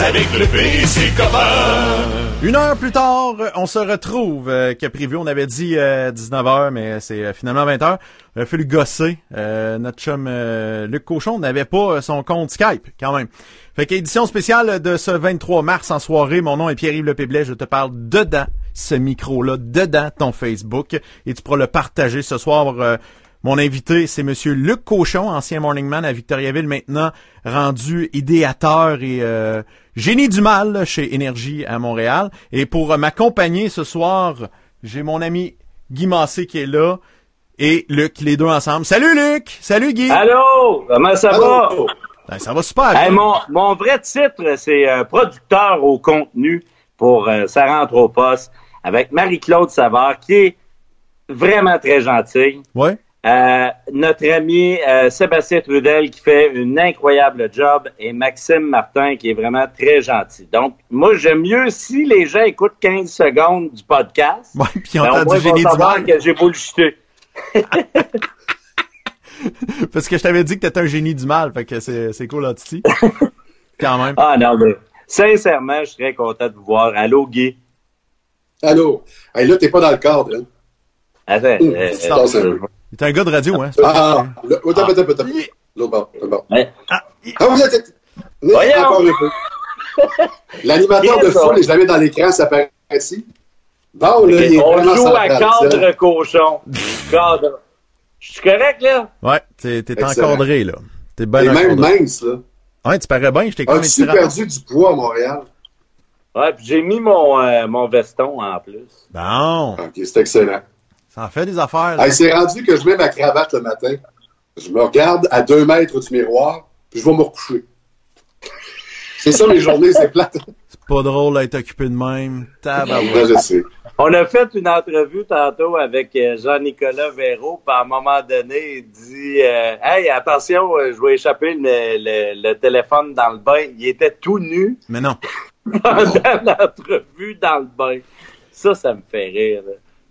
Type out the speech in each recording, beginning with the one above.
Avec le. Une heure plus tard, on se retrouve, euh, que prévu, on avait dit 19h, mais c'est euh, finalement 20h. Il a fallu gosser. Euh, notre chum euh, Luc Cochon n'avait pas son compte Skype, quand même. Fait qu'édition spéciale de ce 23 mars en soirée, mon nom est Pierre-Yves Lepéblet, je te parle dedans ce micro-là, dedans ton Facebook, et tu pourras le partager ce soir mon invité, c'est Monsieur Luc Cochon, ancien morning man à Victoriaville, maintenant rendu idéateur et euh, génie du mal chez Énergie à Montréal. Et pour m'accompagner ce soir, j'ai mon ami Guy Massé qui est là et Luc, les deux ensemble. Salut Luc! Salut Guy! Allô! Comment ça va? Ben, ça va super bien. mon, mon, vrai titre, c'est euh, producteur au contenu pour euh, Ça rentre au poste avec Marie-Claude Savard qui est vraiment très gentille. Ouais. Euh, notre ami euh, Sébastien Trudel qui fait une incroyable job et Maxime Martin qui est vraiment très gentil. Donc, moi, j'aime mieux si les gens écoutent 15 secondes du podcast. Ouais, puis on ben, du génie du mal. que j'ai bullshité. Parce que je t'avais dit que t'étais un génie du mal, fait que c'est cool, là, Titi? Quand même. Ah non, mais sincèrement, je serais content de vous voir. Allô, Guy? Allô? Hey, là, t'es pas dans le cadre, hein? Attends, hum, euh, T'es un gars de radio, hein? Ah, attends, attends, attends. L'autre bord, l'autre bord. Ah, vous êtes... Voyons! Encore. L'animateur de foule, je l'avais dans l'écran, ça paraît ici. Bon, là, il est On joue à cadre cochon. cadre. Je suis correct, là? Ouais, t'es, t'es encadré, là. T'es bien même mince, là. Ouais, tu parais bien, je t'ai comme As-tu perdu du poids à Montréal? Ouais, puis j'ai mis mon, euh, mon veston en plus. Bon. OK, c'est excellent. Ça en fait des affaires. Hey, c'est rendu que je mets ma cravate le matin. Je me regarde à deux mètres du miroir, puis je vais me recoucher. C'est ça mes journées, c'est plate. C'est pas drôle d'être occupé de même. Tabarouette. je sais. On a fait une entrevue tantôt avec euh, Jean-Nicolas Véraud, puis à un moment donné, il dit euh, Hey, attention, euh, je vais échapper le, le, téléphone dans le bain. Il était tout nu. Mais non. Pendant l'entrevue dans le bain. Ça, ça me fait rire.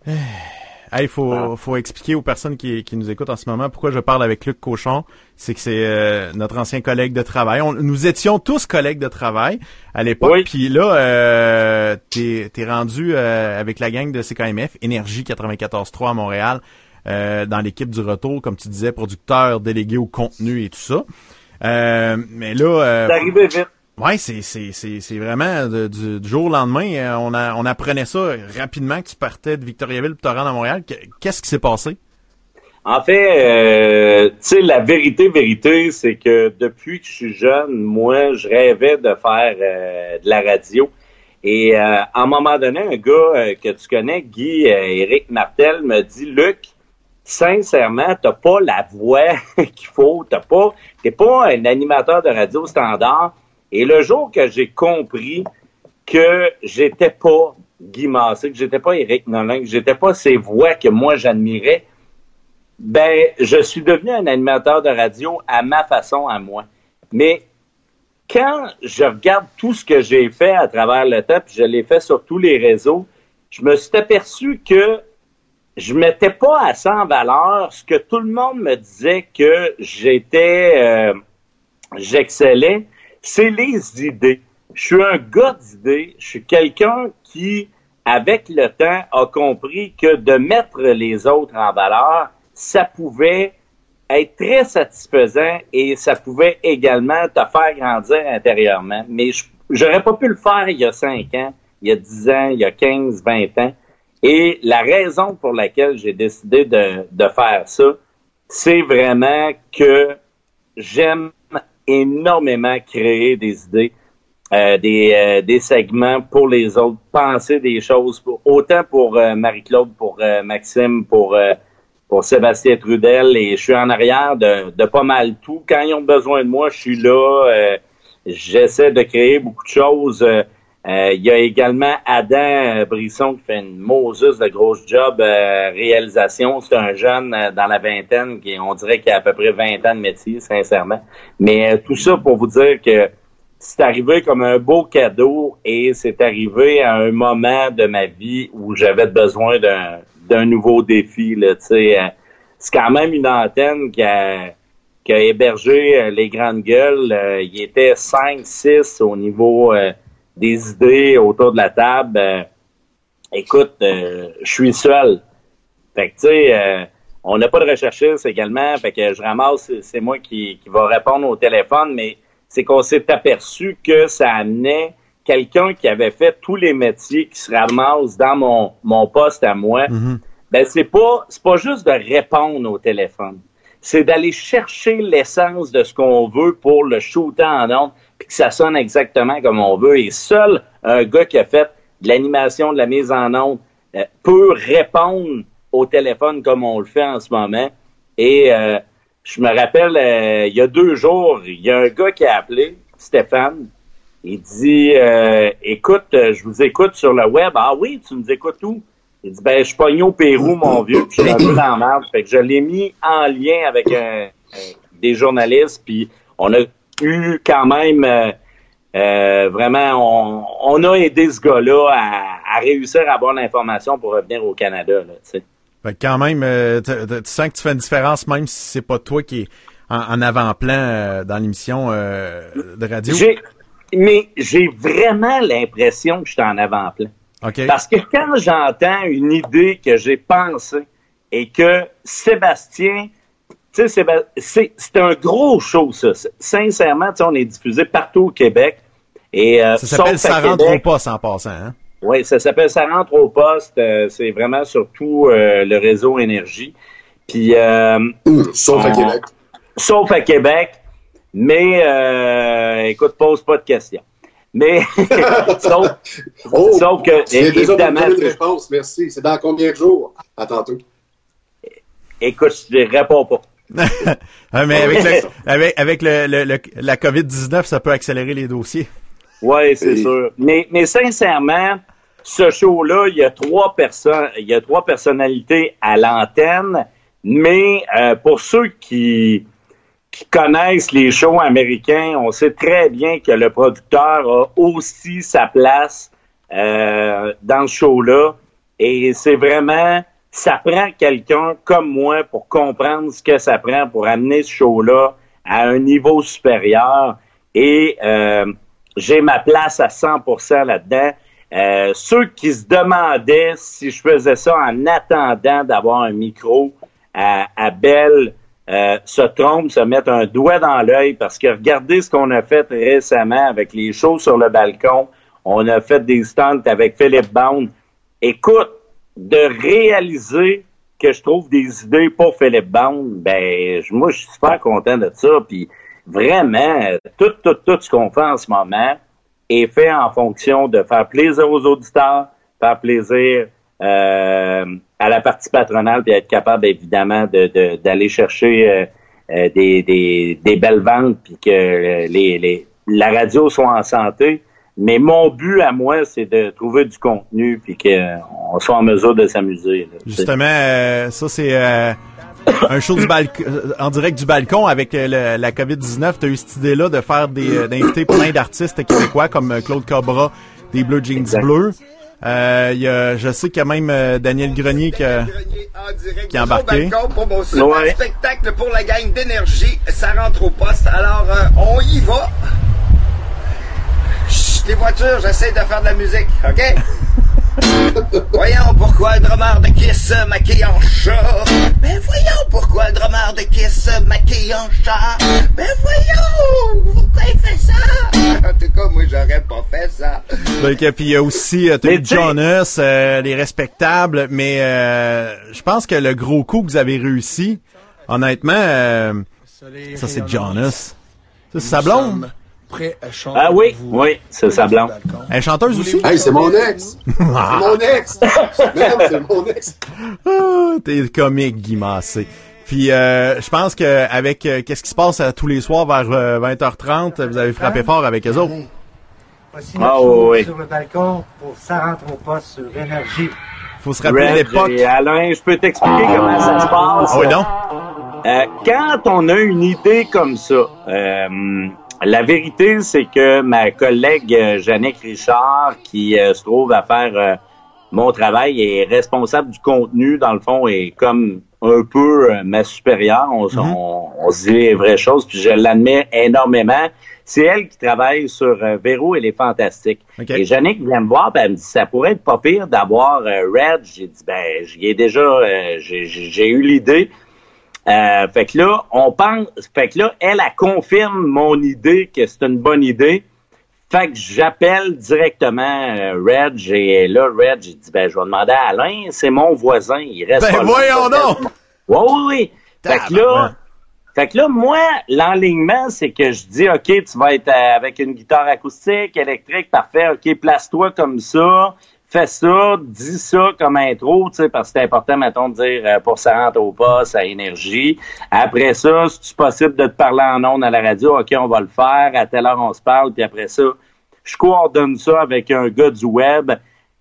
Il faut, faut expliquer aux personnes qui, qui nous écoutent en ce moment pourquoi je parle avec Luc Cochon. C'est que c'est euh, notre ancien collègue de travail. On, nous étions tous collègues de travail à l'époque. Puis là, euh, t'es es rendu euh, avec la gang de CKMF, Énergie 94.3 à Montréal, euh, dans l'équipe du retour, comme tu disais, producteur délégué au contenu et tout ça. mais là... arrivé vite. Ouais, c'est c'est c'est vraiment du, jour au lendemain, euh, on apprenait ça rapidement que tu partais de Victoriaville pour te rendre à Montréal. Qu'est-ce qui s'est passé? En fait, euh, tu sais la vérité vérité, c'est que depuis que je suis jeune, moi je rêvais de faire euh, de la radio. Et à un moment donné, un gars que tu connais, Guy Éric Martel, me dit Luc, sincèrement, t'as pas la voix qu'il faut, t'as pas, t'es pas un animateur de radio standard et le jour que j'ai compris que j'étais pas Guy Massé, que j'étais pas Éric Nolin, que j'étais pas ces voix que moi j'admirais, ben, je suis devenu un animateur de radio à ma façon, à moi. Mais quand je regarde tout ce que j'ai fait à travers le temps, puis je l'ai fait sur tous les réseaux, je me suis aperçu que je mettais pas à ça en valeur ce que tout le monde me disait que j'étais, euh, j'excellais c'est les idées. Je suis un gars d'idées. Je suis quelqu'un qui, avec le temps, a compris que de mettre les autres en valeur, ça pouvait être très satisfaisant et ça pouvait également te faire grandir intérieurement. Mais j'aurais pas pu le faire il y a 5 ans, il y a 10 ans, il y a 15, 20 ans. Et la raison pour laquelle j'ai décidé de faire ça, c'est vraiment que j'aime énormément créer des idées, euh, des, euh, des segments pour les autres, penser des choses, pour, autant pour euh, Marie-Claude, pour Maxime, pour, pour Sébastien Trudel, et je suis en arrière de, de pas mal tout. Quand ils ont besoin de moi, je suis là. J'essaie de créer beaucoup de choses. Il y a également Adam Brisson qui fait une Moses de grosse job réalisation. C'est un jeune dans la vingtaine qui, on dirait qu'il a à peu près 20 ans de métier, sincèrement. Mais tout ça pour vous dire que c'est arrivé comme un beau cadeau et c'est arrivé à un moment de ma vie où j'avais besoin d'un, d'un nouveau défi. Là, c'est quand même une antenne qui a qui a hébergé euh, les grandes gueules. Euh, il était 5-6 au niveau euh, des idées autour de la table. Euh, écoute, je suis seul. Fait que, tu sais, on n'a pas de recherchiste également. Fait que je ramasse, c'est moi qui, qui va répondre au téléphone, mais c'est qu'on s'est aperçu que ça amenait quelqu'un qui avait fait tous les métiers qui se ramasse dans mon, mon poste à moi. Ben, c'est pas, c'est pas juste de répondre au téléphone c'est d'aller chercher l'essence de ce qu'on veut pour le shooter en ondes, puis que ça sonne exactement comme on veut. Et seul un gars qui a fait de l'animation, de la mise en onde, euh, peut répondre au téléphone comme on le fait en ce moment. Et euh, je me rappelle, euh, il y a deux jours, il y a un gars qui a appelé, Stéphane. Il dit, écoute, je vous écoute sur le web. Ah oui, tu nous écoutes où? Il dit, ben, je suis pogné au Pérou, mon vieux, puis je suis un peu dans merde. Fait que je l'ai mis en lien avec des journalistes, puis on a eu quand même, euh, euh, vraiment, on, on, a aidé ce gars-là à, à, réussir à avoir l'information pour revenir au Canada, là. Fait que quand même, euh, tu sens que tu fais une différence, même si c'est pas toi qui est en, en avant-plan dans l'émission de radio? Mais j'ai vraiment l'impression que je suis en avant-plan. Parce que quand j'entends une idée que j'ai pensée et que Sébastien, tu sais, c'est un gros show, ça. Sincèrement, on est diffusé partout au Québec. Et, euh, ça s'appelle Ça rentre au poste en passant, hein? Oui, ça s'appelle Ça rentre au poste. Euh, c'est vraiment surtout euh, le réseau énergie. Puis, sauf à Québec. Sauf à Québec. Mais, écoute, pose pas de questions. Mais, sauf, oh, sauf que, évidemment. Déjà réponse, merci. C'est dans combien de jours? À tantôt. Écoute, je ne réponds pas. Mais avec, le, avec, avec le, le, la COVID-19, ça peut accélérer les dossiers. Oui, c'est sûr. Mais, mais sincèrement, ce show-là, il y a trois personnes, il y a trois personnalités à l'antenne, mais euh, pour ceux qui qui connaissent les shows américains, on sait très bien que le producteur a aussi sa place euh, dans ce show-là. Et c'est vraiment, ça prend quelqu'un comme moi pour comprendre ce que ça prend pour amener ce show-là à un niveau supérieur. Et euh, j'ai ma place à 100% là-dedans. Euh, ceux qui se demandaient si je faisais ça en attendant d'avoir un micro à, à Belle euh, se trompent, se mettent un doigt dans l'œil parce que regardez ce qu'on a fait récemment avec les shows sur le balcon. On a fait des stunts avec Philippe Bound. Écoute, de réaliser que je trouve des idées pour Philippe Bound, ben moi je suis super content de ça. Puis vraiment, tout, tout, tout ce qu'on fait en ce moment est fait en fonction de faire plaisir aux auditeurs, faire plaisir euh, à la partie patronale, puis être capable évidemment de, d'aller chercher euh, euh, des, des, des, belles ventes, puis que les, les, la radio soit en santé. Mais mon but à moi, c'est de trouver du contenu, puis qu'on soit en mesure de s'amuser. Justement, ça c'est un show du balcon, en direct du balcon avec la COVID-19. Tu as eu cette idée-là de faire des, d'inviter plein d'artistes québécois comme Claude Cobra, des Blue Jeans Bleus. Euh, y a, je sais qu'il y a même euh, Daniel Grenier qui a, qui a embarqué. pour mon super spectacle pour la gang d'énergie. Ça rentre au poste. Alors, euh, on y va. Les voitures, j'essaie de faire de la musique, OK? voyons pourquoi le drummer de Kiss se maquille en chat. Ben voyons pourquoi le drummer de Kiss se maquille en chat. Ben voyons pourquoi il fait ça? En tout cas, moi j'aurais pas fait ça. Donc, puis il y a aussi euh, Jonas, euh, les respectables, mais euh, je pense que le gros coup que vous avez réussi, honnêtement, euh, ça c'est Jonas. C'est sa blonde prêt à chanter. Ah oui, oui, c'est sa blonde. Elle est chanteuse aussi? Hey, c'est mon ex! c'est mon ex! C'est mon ex! Ah, t'es comique, Guy Massé. Puis euh, je pense qu'avec euh, qu'est-ce qui se passe à tous les soirs vers 20h30, euh, vous avez frappé fort avec eux autres. Voici ah, oui. sur le balcon pour ça rentre au poste sur énergie. Faut se rappeler l'époque. Alain, je peux t'expliquer comment ça se passe? Ah oui, non? Euh, quand on a une idée comme ça, euh, la vérité, c'est que ma collègue euh, Jeannette Richard, qui euh, se trouve à faire euh, mon travail est responsable du contenu, dans le fond, et comme un peu euh, ma supérieure. On, Mhm. on, on se dit les vraies choses, puis je l'admets énormément. C'est elle qui travaille sur Véro, elle est fantastique. OK. Et Jannick vient me voir, puis elle me dit, ça pourrait être pas pire d'avoir Red. J'ai dit, ben, j'y ai déjà, j'ai eu l'idée. Euh, fait que là, on pense, fait que là, elle, elle confirme mon idée que c'est une bonne idée. Fait que j'appelle directement euh, Reg et là, Reg, dit, ben, je vais demander à Alain, c'est mon voisin, il reste Ben pas voyons donc! Oui, oui, oui. Fait que là, fait que là, moi, l'enlignement, c'est que je dis, OK, tu vas être euh, avec une guitare acoustique, électrique, parfait, OK, place-toi comme ça, fais ça, dis ça comme intro, tu sais, parce que c'est important, mettons, de dire euh, pour ça rentre au poste, à énergie. Après ça, si c'est possible de te parler en ondes à la radio, OK, on va le faire, à telle heure on se parle, puis après ça, je coordonne ça avec un gars du web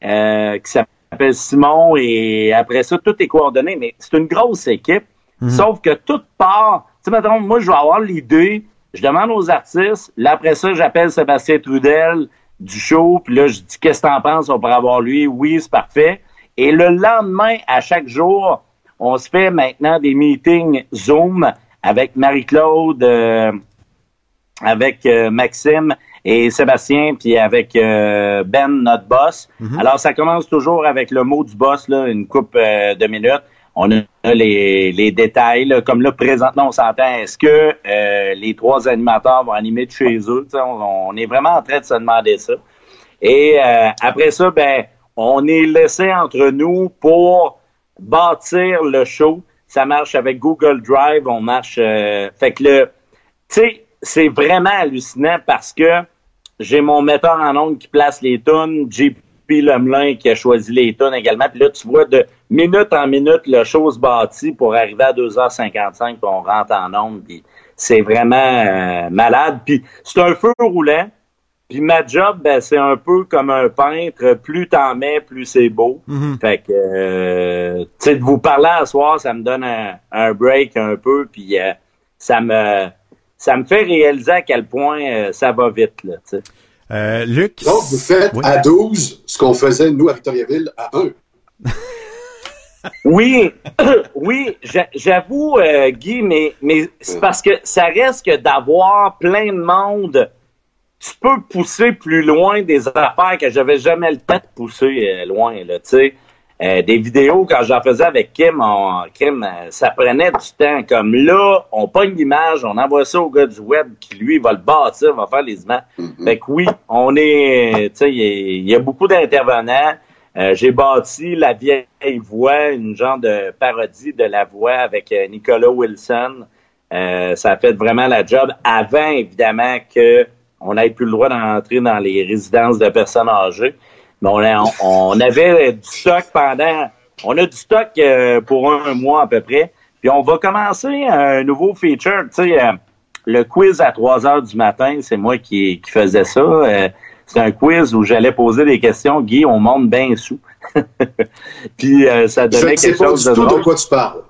euh, qui s'appelle Simon, et après ça, tout est coordonné, mais c'est une grosse équipe. Sauf que toute part, tu sais, mettons, moi, je vais avoir l'idée, je demande aux artistes, là, après ça, j'appelle Sébastien Trudel du show, puis là, je dis, qu'est-ce que t'en penses, on pourrait avoir lui? Oui, c'est parfait. Et le lendemain, à chaque jour, on se fait maintenant des meetings Zoom avec Marie-Claude, euh, avec euh, Maxime et Sébastien, puis avec euh, Ben, notre boss. Alors, ça commence toujours avec le mot du boss, là, une coupe euh, de minutes. On a les, détails, comme là, présentement, on s'entend, est-ce que euh, les trois animateurs vont animer de chez eux? On est vraiment en train de se demander ça. Et euh, après ça, ben, on est laissé entre nous pour bâtir le show. Ça marche avec Google Drive, on marche. euh, fait que le, tu sais, c'est vraiment hallucinant parce que j'ai mon metteur en ondes qui place les tunes, JP Lemelin qui a choisi les tunes également. Puis là, tu vois de minute en minute le show se bâtit pour arriver à 2h55 puis on rentre en ondes. Puis c'est vraiment euh, malade. Puis c'est un feu roulant. Puis ma job, ben, c'est un peu comme un peintre. Plus t'en mets, plus c'est beau. Fait que, euh, tu sais, de vous parler à soir, ça me donne un, un break un peu. Puis euh, ça me ça me fait réaliser à quel point ça va vite, là, tu sais. Euh, Luc. Donc, vous faites Oui. à 12 ce qu'on faisait, nous, à Victoriaville, à 1. Oui, oui, j'a- j'avoue, euh, Guy, mais, mais c'est parce que ça reste que d'avoir plein de monde, tu peux pousser plus loin des affaires que j'avais jamais le temps de pousser euh, loin, là, tu sais. Euh, des vidéos, quand j'en faisais avec Kim, on, Kim, euh, ça prenait du temps. Comme là, on pogne l'image, on envoie ça au gars du web qui, lui, va le bâtir, va faire les images. Fait que oui, on est, tu sais, il y, a- il y a beaucoup d'intervenants. Euh, j'ai bâti La vieille voix, une genre de parodie de la voix avec euh, Nicolas Wilson. Euh, ça a fait vraiment la job avant, évidemment, que on n'ait plus le droit d'entrer dans les résidences de personnes âgées. Mais on, a- on avait du stock pendant... On a du stock euh, pour un mois à peu près. Puis on va commencer un nouveau feature. Tu sais, euh, le quiz à 3 heures du matin, c'est moi qui, qui faisais ça. Euh, c'est un quiz où j'allais poser des questions. Guy, on monte bien sous. Puis euh, ça Je donnait sais quelque pas chose du de tout drôle. de quoi tu parles.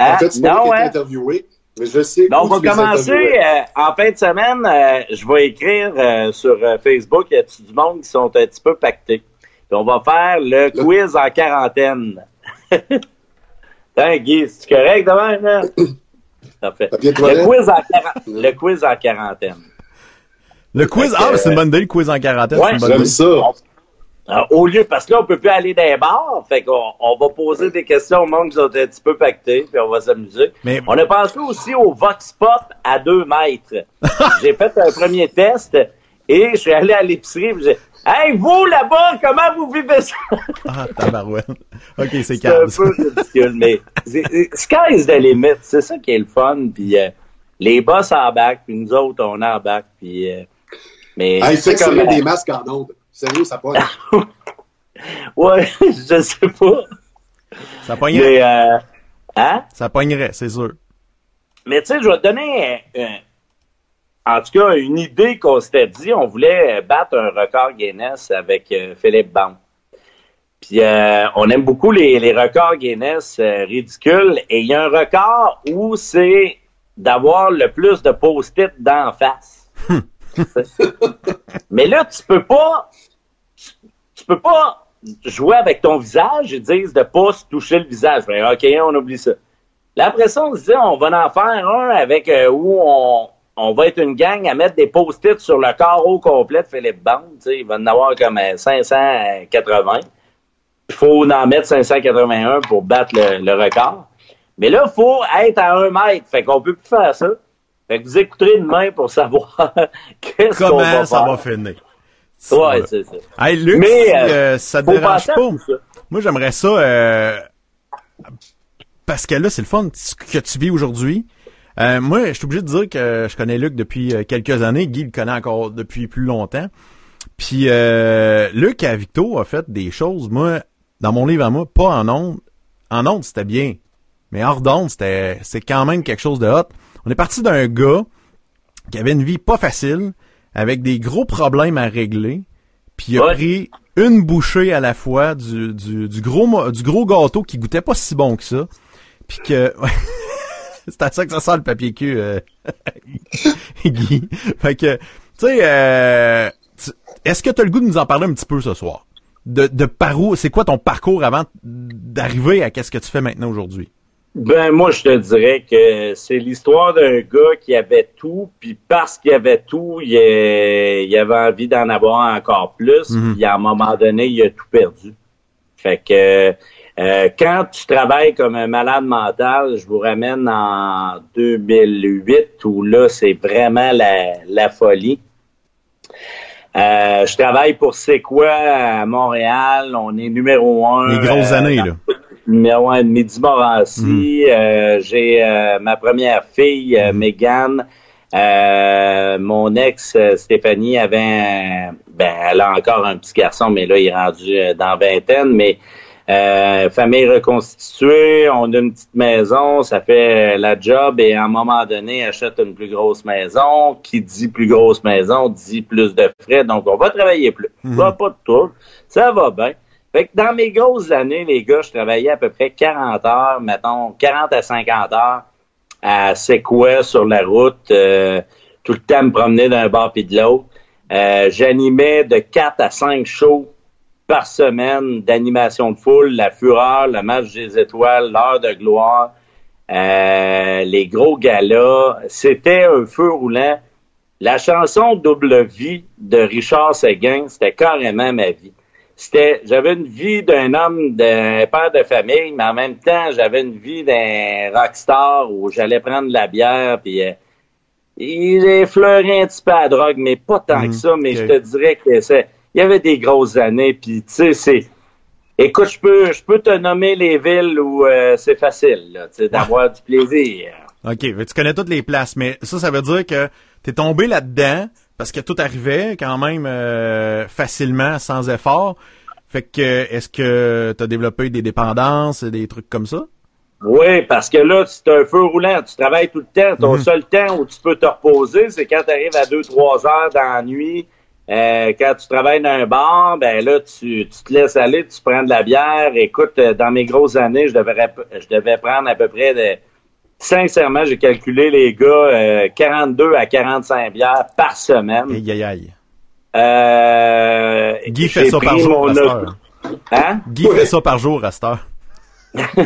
Hein? En fait, c'est pas non, ai hein? interviewé, mais je sais Donc, on va commencer euh, en fin de semaine. euh, je vais écrire euh, sur euh, Facebook. Il y a du monde qui sont un petit peu pactés? Puis on va faire le quiz en quarantaine. hein, Guy, c'est correct demain, hein? Parfait. Le quiz, en le quiz en quarantaine. Le quiz. Ah, c'est une bonne idée, le quiz en quarantaine. Ouais, c'est une bonne J'aime idée. ça. Euh, au lieu, parce que là, on peut plus aller dans les bars, fait qu'on on va poser des questions au monde qui sont un petit peu pactés, puis on va s'amuser. Mais- On a pensé aussi au Vox Pop à deux mètres. j'ai fait un premier test et je suis allé à l'épicerie et j'ai Hey, vous là-bas, comment vous vivez ça? Ah, tabarouette. Ok, c'est C'est un calme. peu ridicule, mais c'est- c'est- sky's the limit. C'est ça qui est le fun. Puis euh, les boss en bac, puis nous autres, on est en bac. Puis, euh, mais Hey, c'est comme... des masques en ondes. Sérieux, ça pogne. Ouais, je sais pas. Ça pognerait. Mais, euh, hein? Ça pognerait, c'est sûr. Mais tu sais, je vais te donner, euh, en tout cas, une idée qu'on s'était dit. On voulait battre un record Guinness avec euh, Philippe Band. Puis euh, on aime beaucoup les, les records Guinness euh, ridicules. Et il y a un record où c'est d'avoir le plus de post-it d'en face. Mais là, tu peux pas, peux pas jouer avec ton visage, ils disent de pas se toucher le visage. Ben, OK, on oublie ça. Là, après ça, on se dit, on va en faire un avec euh, où on, on va être une gang à mettre des post-it sur le corps au complet de Philippe Bond. Il va en avoir comme 580. Il faut en mettre 581 pour battre le, record. Mais là, il faut être à un mètre. Fait qu'on peut plus faire ça. Fait que vous écouterez demain pour savoir qu'est-ce qu'on va ça va finir? Ouais, c'est ça. Hey, Luc, Mais, euh, euh, ça te dérange pas. Moi, j'aimerais ça, euh, parce que là, c'est le fun ce que tu vis aujourd'hui. Euh, moi, je suis obligé de dire que je connais Luc depuis euh, quelques années. Guy le connaît encore depuis plus longtemps. Puis euh, Luc à Victo a fait des choses, moi, dans mon livre à moi, pas en ondes. En ondes, c'était bien. Mais hors d'onde, c'était c'est quand même quelque chose de hot. On est parti d'un gars qui avait une vie pas facile, avec des gros problèmes à régler, puis il a pris une bouchée à la fois du, du, du, gros du gros gâteau qui goûtait pas si bon que ça, puis que c'est à ça que ça sent le papier cul, euh, Guy. Fait que, tu sais, euh, est-ce que tu as le goût de nous en parler un petit peu ce soir? De, de par où, c'est quoi ton parcours avant d'arriver à qu'est-ce que tu fais maintenant aujourd'hui? Ben moi je te dirais que c'est l'histoire d'un gars qui avait tout, puis parce qu'il avait tout, il, il avait envie d'en avoir encore plus, mm-hmm. puis à un moment donné, il a tout perdu. Fait que euh, quand tu travailles comme un malade mental, je vous ramène en 2008 où là, c'est vraiment la, folie. Euh, je travaille pour C'est quoi à Montréal? On est numéro un. Les grosses euh, années, là. Numéro un de Midi Morancy. Mm. J'ai ma première fille, mm. Megan. mon ex Stéphanie avait ben elle a encore un petit garçon, mais là, il est rendu dans vingtaine, mais euh, famille reconstituée, on a une petite maison, ça fait la job et à un moment donné, achète une plus grosse maison. Qui dit plus grosse maison dit plus de frais, donc on va travailler plus. Mhm. Pas, pas de tout. Ça va bien. Dans mes grosses années, les gars, je travaillais à peu près 40 heures, mettons 40 à 50 heures à C'est quoi sur la route, euh, tout le temps me promener d'un bar puis de l'autre. Euh, j'animais de 4 à 5 shows par semaine d'animation de foule, la fureur, le match des étoiles, l'heure de gloire, euh, les gros galas. C'était un feu roulant. La chanson Double Vie de Richard Seguin, c'était carrément ma vie. C'était, j'avais une vie d'un homme, d'un père de famille, mais en même temps, j'avais une vie d'un rockstar où j'allais prendre de la bière, puis euh, il effleurait un petit peu à drogue, mais pas tant que mhm. ça, mais je te dirais que c'est il y avait des grosses années, puis tu sais, c'est... Écoute, je peux, je peux te nommer les villes où euh, c'est facile, d'avoir du plaisir. OK, tu connais toutes les places, mais ça, ça veut dire que t'es tombé là-dedans parce que tout arrivait quand même euh, facilement, sans effort. Fait que, est-ce que tu as développé des dépendances, des trucs comme ça? Oui, parce que là, c'est un feu roulant. Tu travailles tout le temps. Ton mhm. seul temps où tu peux te reposer, c'est quand tu arrives à 2-3 heures dans la nuit euh, quand tu travailles dans un bar, ben là, tu, tu te laisses aller, tu prends de la bière. Écoute, euh, dans mes grosses années, je devais, je devais prendre à peu près de... Sincèrement, j'ai calculé, les gars, 42 euh, à 45 bières par semaine. Aïe, aïe, aïe. Euh, Guy fait ça par jour, Hein? Guy fait ça par jour, à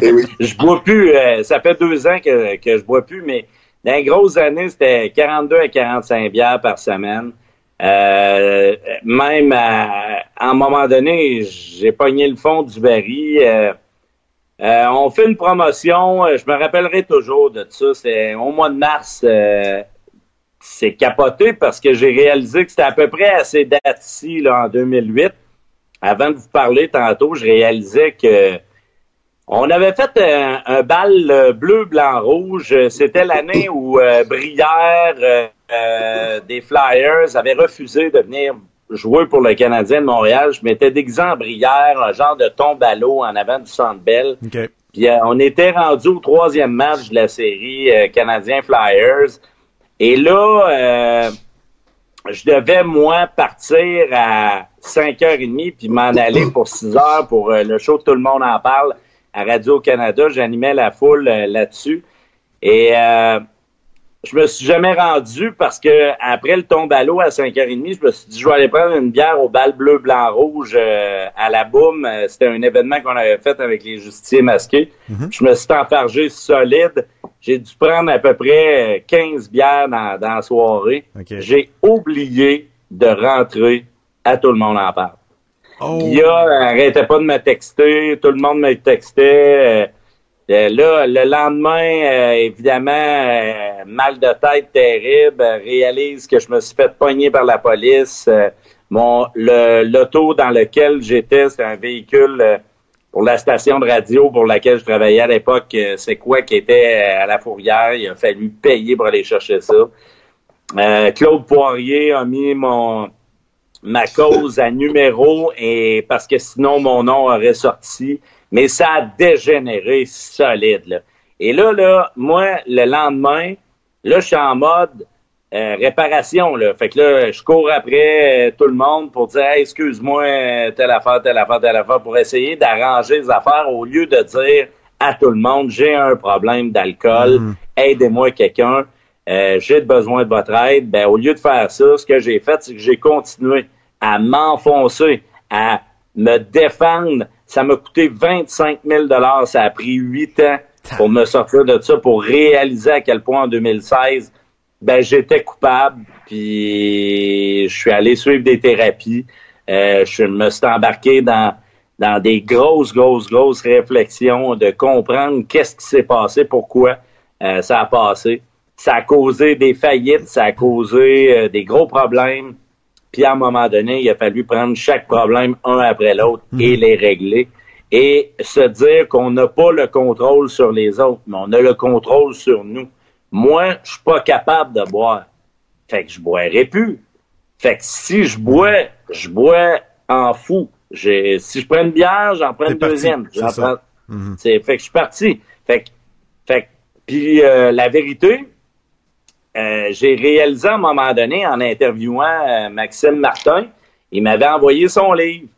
eh oui. je bois plus. ça fait deux ans que, que je bois plus, mais dans les grosses années, c'était 42 à 45 bières par semaine. Euh, même à, un moment donné, j'ai pogné le fond du baril. Euh, euh, on fait une promotion, je me rappellerai toujours de ça. C'est au mois de mars, c'est capoté parce que j'ai réalisé que c'était à peu près à ces dates-ci, là, en 2008. Avant de vous parler tantôt, je réalisais que on avait fait un, bal bleu, blanc, rouge. C'était l'année où Brière euh, des Flyers avaient refusé de venir jouer pour le Canadien de Montréal. Je m'étais déguisé en brière, un genre de tombe à l'eau en avant du Centre Bell. Puis euh, on était rendu au troisième match de la série euh, Canadien Flyers. Et là, je devais, moi, partir à 5h30 puis m'en aller pour 6 heures pour le show Tout le monde en parle à Radio-Canada. J'animais la foule là-dessus. Et je me suis jamais rendu parce que après le tombe à l'eau à 5h30, je me suis dit je vais aller prendre une bière au bal bleu, blanc, rouge euh, à la boum. Euh, c'était un événement qu'on avait fait avec les justiciers masqués. Mhm. Je me suis enfargé solide. J'ai dû prendre à peu près 15 bières dans, dans la soirée. J'ai oublié de rentrer à tout le monde en parle. Oh. Guilla arrêtait pas de me texter, tout le monde me textait. Euh, là, le lendemain, euh, évidemment, euh, mal de tête terrible, réalise que je me suis fait pogner par la police. Mon l'auto dans lequel j'étais, c'est un véhicule pour la station de radio pour laquelle je travaillais à l'époque. c'est quoi qui était à la fourrière. Il a fallu payer pour aller chercher ça. Claude Poirier a mis mon ma cause à numéro et parce que sinon mon nom aurait sorti. Mais ça a dégénéré solide. Là. Et là, là, moi, le lendemain, là, je suis en mode euh, réparation. Là. Fait que là, je cours après euh, tout le monde pour dire hey, excuse-moi, euh, telle affaire, telle affaire, telle affaire, pour essayer d'arranger les affaires au lieu de dire à tout le monde j'ai un problème d'alcool, aidez-moi quelqu'un. Euh, j'ai besoin de votre aide. Ben, au lieu de faire ça, ce que j'ai fait, c'est que j'ai continué à m'enfoncer, à me défendre. Ça m'a coûté 25 000 Ça a pris huit ans pour me sortir de ça, pour réaliser à quel point en 2016, ben, j'étais coupable. Puis je suis allé suivre des thérapies. Euh, je me suis embarqué dans dans des grosses, grosses, grosses réflexions de comprendre qu'est-ce qui s'est passé, pourquoi euh, ça a passé. Ça a causé des faillites, ça a causé euh, des gros problèmes. Puis à un moment donné, il a fallu prendre chaque problème un après l'autre et les régler. Et se dire qu'on n'a pas le contrôle sur les autres, mais on a le contrôle sur nous. Moi, je suis pas capable de boire. Fait que je boirai plus. Fait que si je bois, je bois en fou. J'ai, si je prends une bière, j'en prends une parti, deuxième. c'est ça. prends- Mhm. c'est fait que je suis parti. Fait que, fait que- puis euh, la vérité, euh, j'ai réalisé à un moment donné en interviewant euh, Maxime Martin, il m'avait envoyé son livre.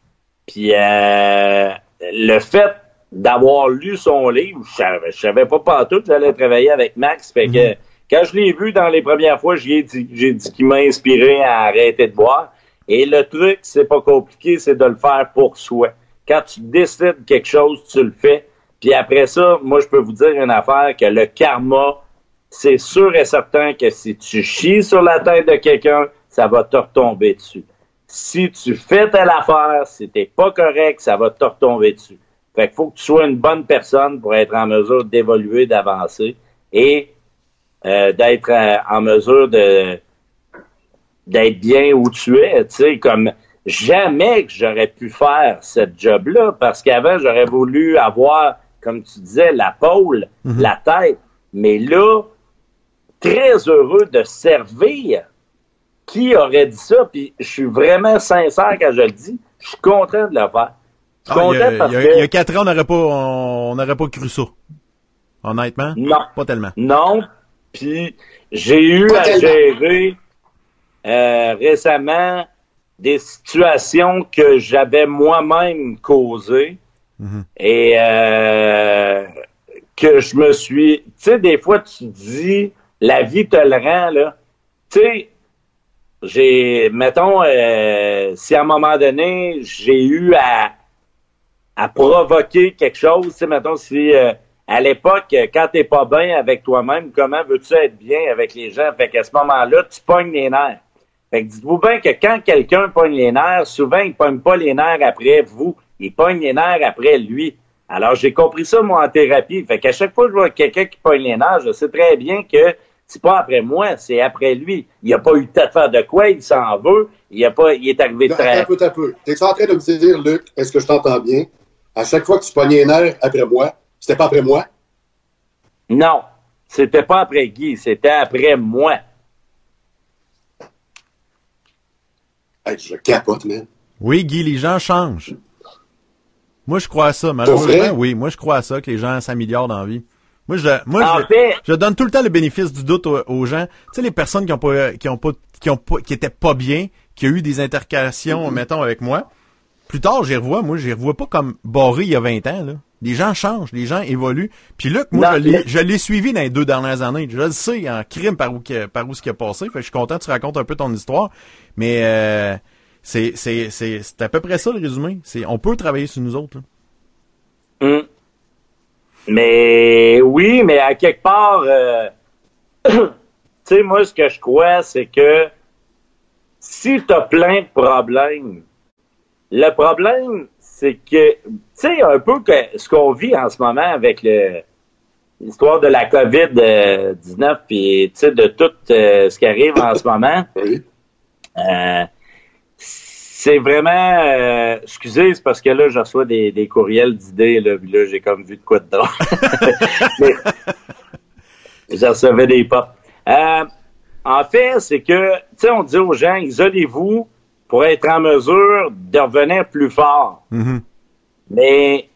Puis euh, le fait d'avoir lu son livre, je savais, je savais pas partout que j'allais travailler avec Max. Fait que quand je l'ai vu dans les premières fois, j'y ai dit, j'ai dit qu'il m'a inspiré à arrêter de boire. Et le truc, c'est pas compliqué, c'est de le faire pour soi. Quand tu décides quelque chose, tu le fais. Puis après ça, moi, je peux vous dire une affaire que le karma, c'est sûr et certain que si tu chies sur la tête de quelqu'un, ça va te retomber dessus. Si tu fais telle affaire, si t'es pas correct, ça va te retomber dessus. Fait qu'il faut que tu sois une bonne personne pour être en mesure d'évoluer, d'avancer et euh, d'être euh, en mesure de d'être bien où tu es, tu sais, comme jamais que j'aurais pu faire cette job-là, parce qu'avant, j'aurais voulu avoir, comme tu disais, la pôle, la tête, mais là, très heureux de servir. Qui aurait dit ça? Puis je suis vraiment sincère quand je le dis. Je suis content de le faire. Je suis Ah, il, y content a, parce il y a- que... il y a quatre ans, on n'aurait pas, on n'aurait pas cru ça. Honnêtement. Non. Pas tellement. Non. Puis j'ai eu Pas à tellement. gérer euh, récemment des situations que j'avais moi-même causées et euh, que je me suis... Tu sais, des fois, tu dis, la vie te le rend, là. Tu sais, j'ai... Mettons, euh, si à un moment donné, j'ai eu à provoquer quelque chose. Tu sais, mettons, si euh, à l'époque, quand t'es pas bien avec toi-même, comment veux-tu être bien avec les gens? Fait qu'à ce moment-là, tu pognes les nerfs. Fait que dites-vous bien que quand quelqu'un pogne les nerfs, souvent, il pogne pas les nerfs après vous. Il pogne les nerfs après lui. Alors, j'ai compris ça, moi, en thérapie. Fait qu'à chaque fois que je vois quelqu'un qui pogne les nerfs, je sais très bien que c'est pas après moi, c'est après lui. Il a pas eu le temps de faire de quoi, il s'en veut. Il a pas, il est arrivé Non, très... un peu, un peu. T'es en train de me dire, Luc, est-ce que je t'entends bien? À chaque fois que tu pognais les nerfs après moi, c'était pas après moi? Non, c'était pas après Guy, c'était après moi. Hey, je capote, man. Oui, Guy, les gens changent. Moi, je crois à ça. vrai? Malheureusement, oui. Moi, je crois à ça, que les gens s'améliorent dans la vie. Moi, je, moi, En je, fait- je donne tout le temps le bénéfice du doute aux, aux gens. Tu sais, les personnes qui ont pas, qui ont pas, qui ont pas, qui étaient pas bien, qui ont eu des intercalations, Mm-hmm. mettons, avec moi. Plus tard, j'y revois. Moi, j'y revois pas comme barré il y a 20 ans, là. Les gens changent, les gens évoluent. Puis Luc, moi, je l'ai suivi dans les deux dernières années. Je le sais en crime par où, par où ce qui a passé. Fait que je suis content que tu racontes un peu ton histoire. Mais euh, c'est à peu près ça le résumé. C'est On peut travailler sur nous autres. Hum. Mais oui, mais à quelque part, euh, tu sais, moi, ce que je crois, c'est que si tu as plein de problèmes, le problème, c'est que, tu sais, un peu que ce qu'on vit en ce moment avec l'histoire de la COVID-19 puis, tu sais, de tout euh, ce qui arrive en ce moment, euh, c'est vraiment, euh, excusez, c'est parce que là, je reçois des, des courriels d'idées, là, puis là, j'ai comme vu de quoi de drôle. je recevais des pop. en fait, c'est que, tu sais, on dit aux gens, isolez-vous pour être en mesure de revenir plus fort. Mm-hmm. Mais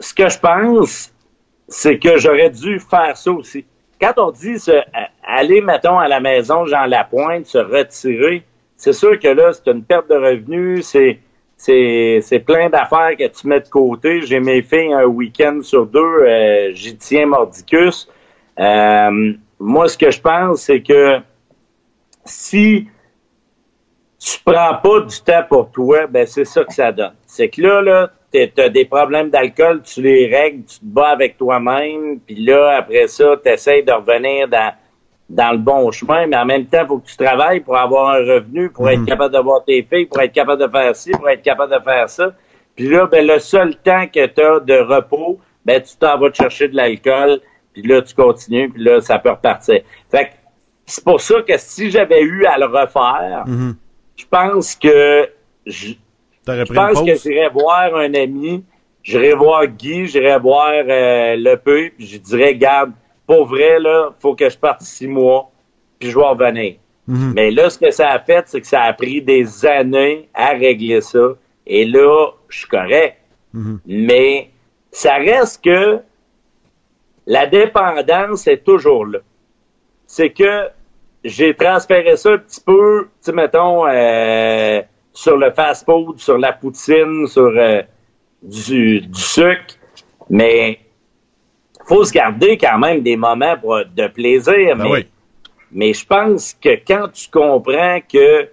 ce que je pense, c'est que j'aurais dû faire ça aussi. Quand on dit se, aller, mettons, à la maison Jean Lapointe, se retirer, c'est sûr que là, c'est une perte de revenus, c'est c'est plein d'affaires que tu mets de côté. J'ai mes filles un week-end sur deux, euh, j'y tiens mordicus. Euh, moi, ce que je pense, c'est que si tu prends pas du temps pour toi, ben c'est ça que ça donne. C'est que là, là, t'as des problèmes d'alcool, tu les règles, tu te bats avec toi-même, puis là, après ça, tu essaies de revenir dans, dans le bon chemin, mais en même temps, il faut que tu travailles pour avoir un revenu, pour être mhm. capable d'avoir tes filles, pour être capable de faire ci, pour être capable de faire ça. Puis là, ben, le seul temps que tu as de repos, ben, tu t'en vas te chercher de l'alcool, puis là, tu continues, puis là, ça peut repartir. Fait que c'est pour ça que si j'avais eu à le refaire, mhm. je pense que je, je pense que j'irais voir un ami, j'irais voir Guy, j'irais voir euh, le peu, puis je dirais, garde, pour vrai, là, faut que je parte six mois, puis je vais revenir. Mhm. Mais là, ce que ça a fait, c'est que ça a pris des années à régler ça. Et là, je suis correct. Mhm. Mais ça reste que la dépendance est toujours là. C'est que j'ai transféré ça un petit peu, tu mettons, euh, sur le fast-food, sur la poutine, sur euh, du, du sucre, mais faut se garder quand même des moments de plaisir. Ben mais, mais je pense que quand tu comprends que, tu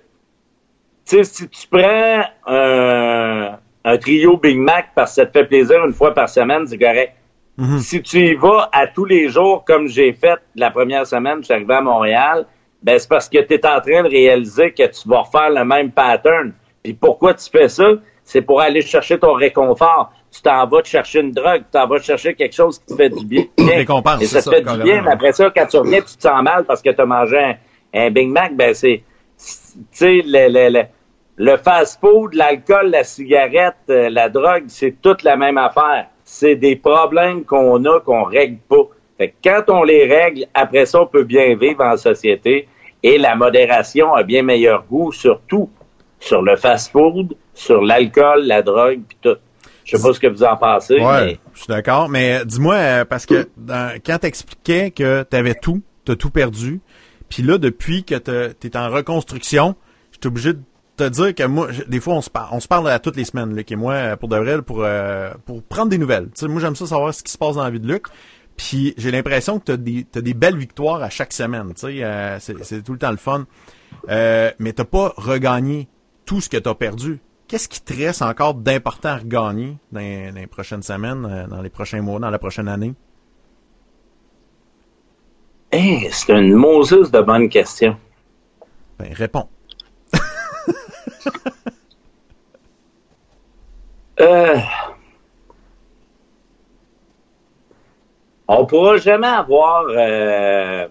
sais, si tu prends un, un, trio Big Mac parce que ça te fait plaisir une fois par semaine, c'est correct. Mm-hmm. Si tu y vas à tous les jours, comme j'ai fait la première semaine, je suis arrivé à Montréal, ben c'est parce que tu es en train de réaliser que tu vas refaire le même pattern. Puis pourquoi tu fais ça? C'est pour aller chercher ton réconfort. Tu t'en vas te chercher une drogue, tu t'en vas te chercher quelque chose qui te fait du bien. Récompense, Et ça te fait du bien, mais après ça, quand tu reviens, tu te sens mal parce que tu as mangé un, Big Mac, ben c'est, tu sais, le, le, le, le fast-food, l'alcool, la cigarette, euh, la drogue, c'est toute la même affaire. C'est des problèmes qu'on a qu'on règle pas. Fait que quand on les règle, après ça, on peut bien vivre en société et la modération a bien meilleur goût, surtout sur le fast-food, sur l'alcool, la drogue, puis tout. Je sais pas ce que vous en pensez. Ouais, je suis d'accord. Mais dis-moi, euh, parce que dans, quand t'expliquais que t'avais tout, t'as tout perdu, puis là, depuis que t'es en reconstruction, je suis obligé de te dire que moi, des fois, on se parle, on se parle à toutes les semaines, Luc et moi, pour de vrai, pour, euh, pour prendre des nouvelles. Moi, j'aime ça savoir ce qui se passe dans la vie de Luc. Puis j'ai l'impression que tu as des, des belles victoires à chaque semaine. Euh, c'est tout le temps le fun. Euh, mais t'as pas regagné tout ce que tu as perdu. Qu'est-ce qui te reste encore d'important à regagner dans, les prochaines semaines, euh, dans les prochains mois, dans la prochaine année? C'est une Moses de bonne question. Ben, réponds. euh, On pourra jamais avoir euh,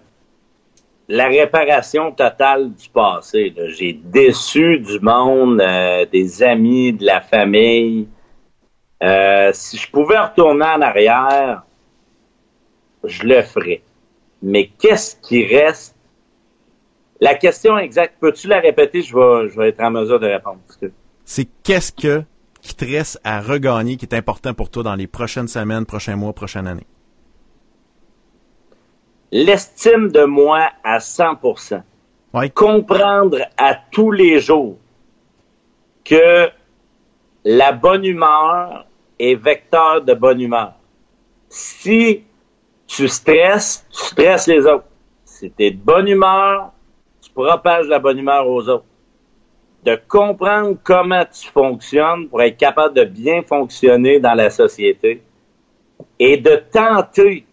la réparation totale du passé. J'ai déçu du monde, euh, des amis, de la famille. Euh, si je pouvais retourner en arrière, je le ferais. Mais qu'est-ce qui reste? La question exacte, peux-tu la répéter? Je vais, être en mesure de répondre. C'est qu'est-ce que qui te reste à regagner qui est important pour toi dans les prochaines semaines, prochains mois, prochaines années? L'estime de moi à 100%. Comprendre à tous les jours que la bonne humeur, est vecteur de bonne humeur. Si tu stresses, tu stresses les autres. Si tu es de bonne humeur, tu propages la bonne humeur aux autres. De comprendre comment tu fonctionnes pour être capable de bien fonctionner dans la société et de tenter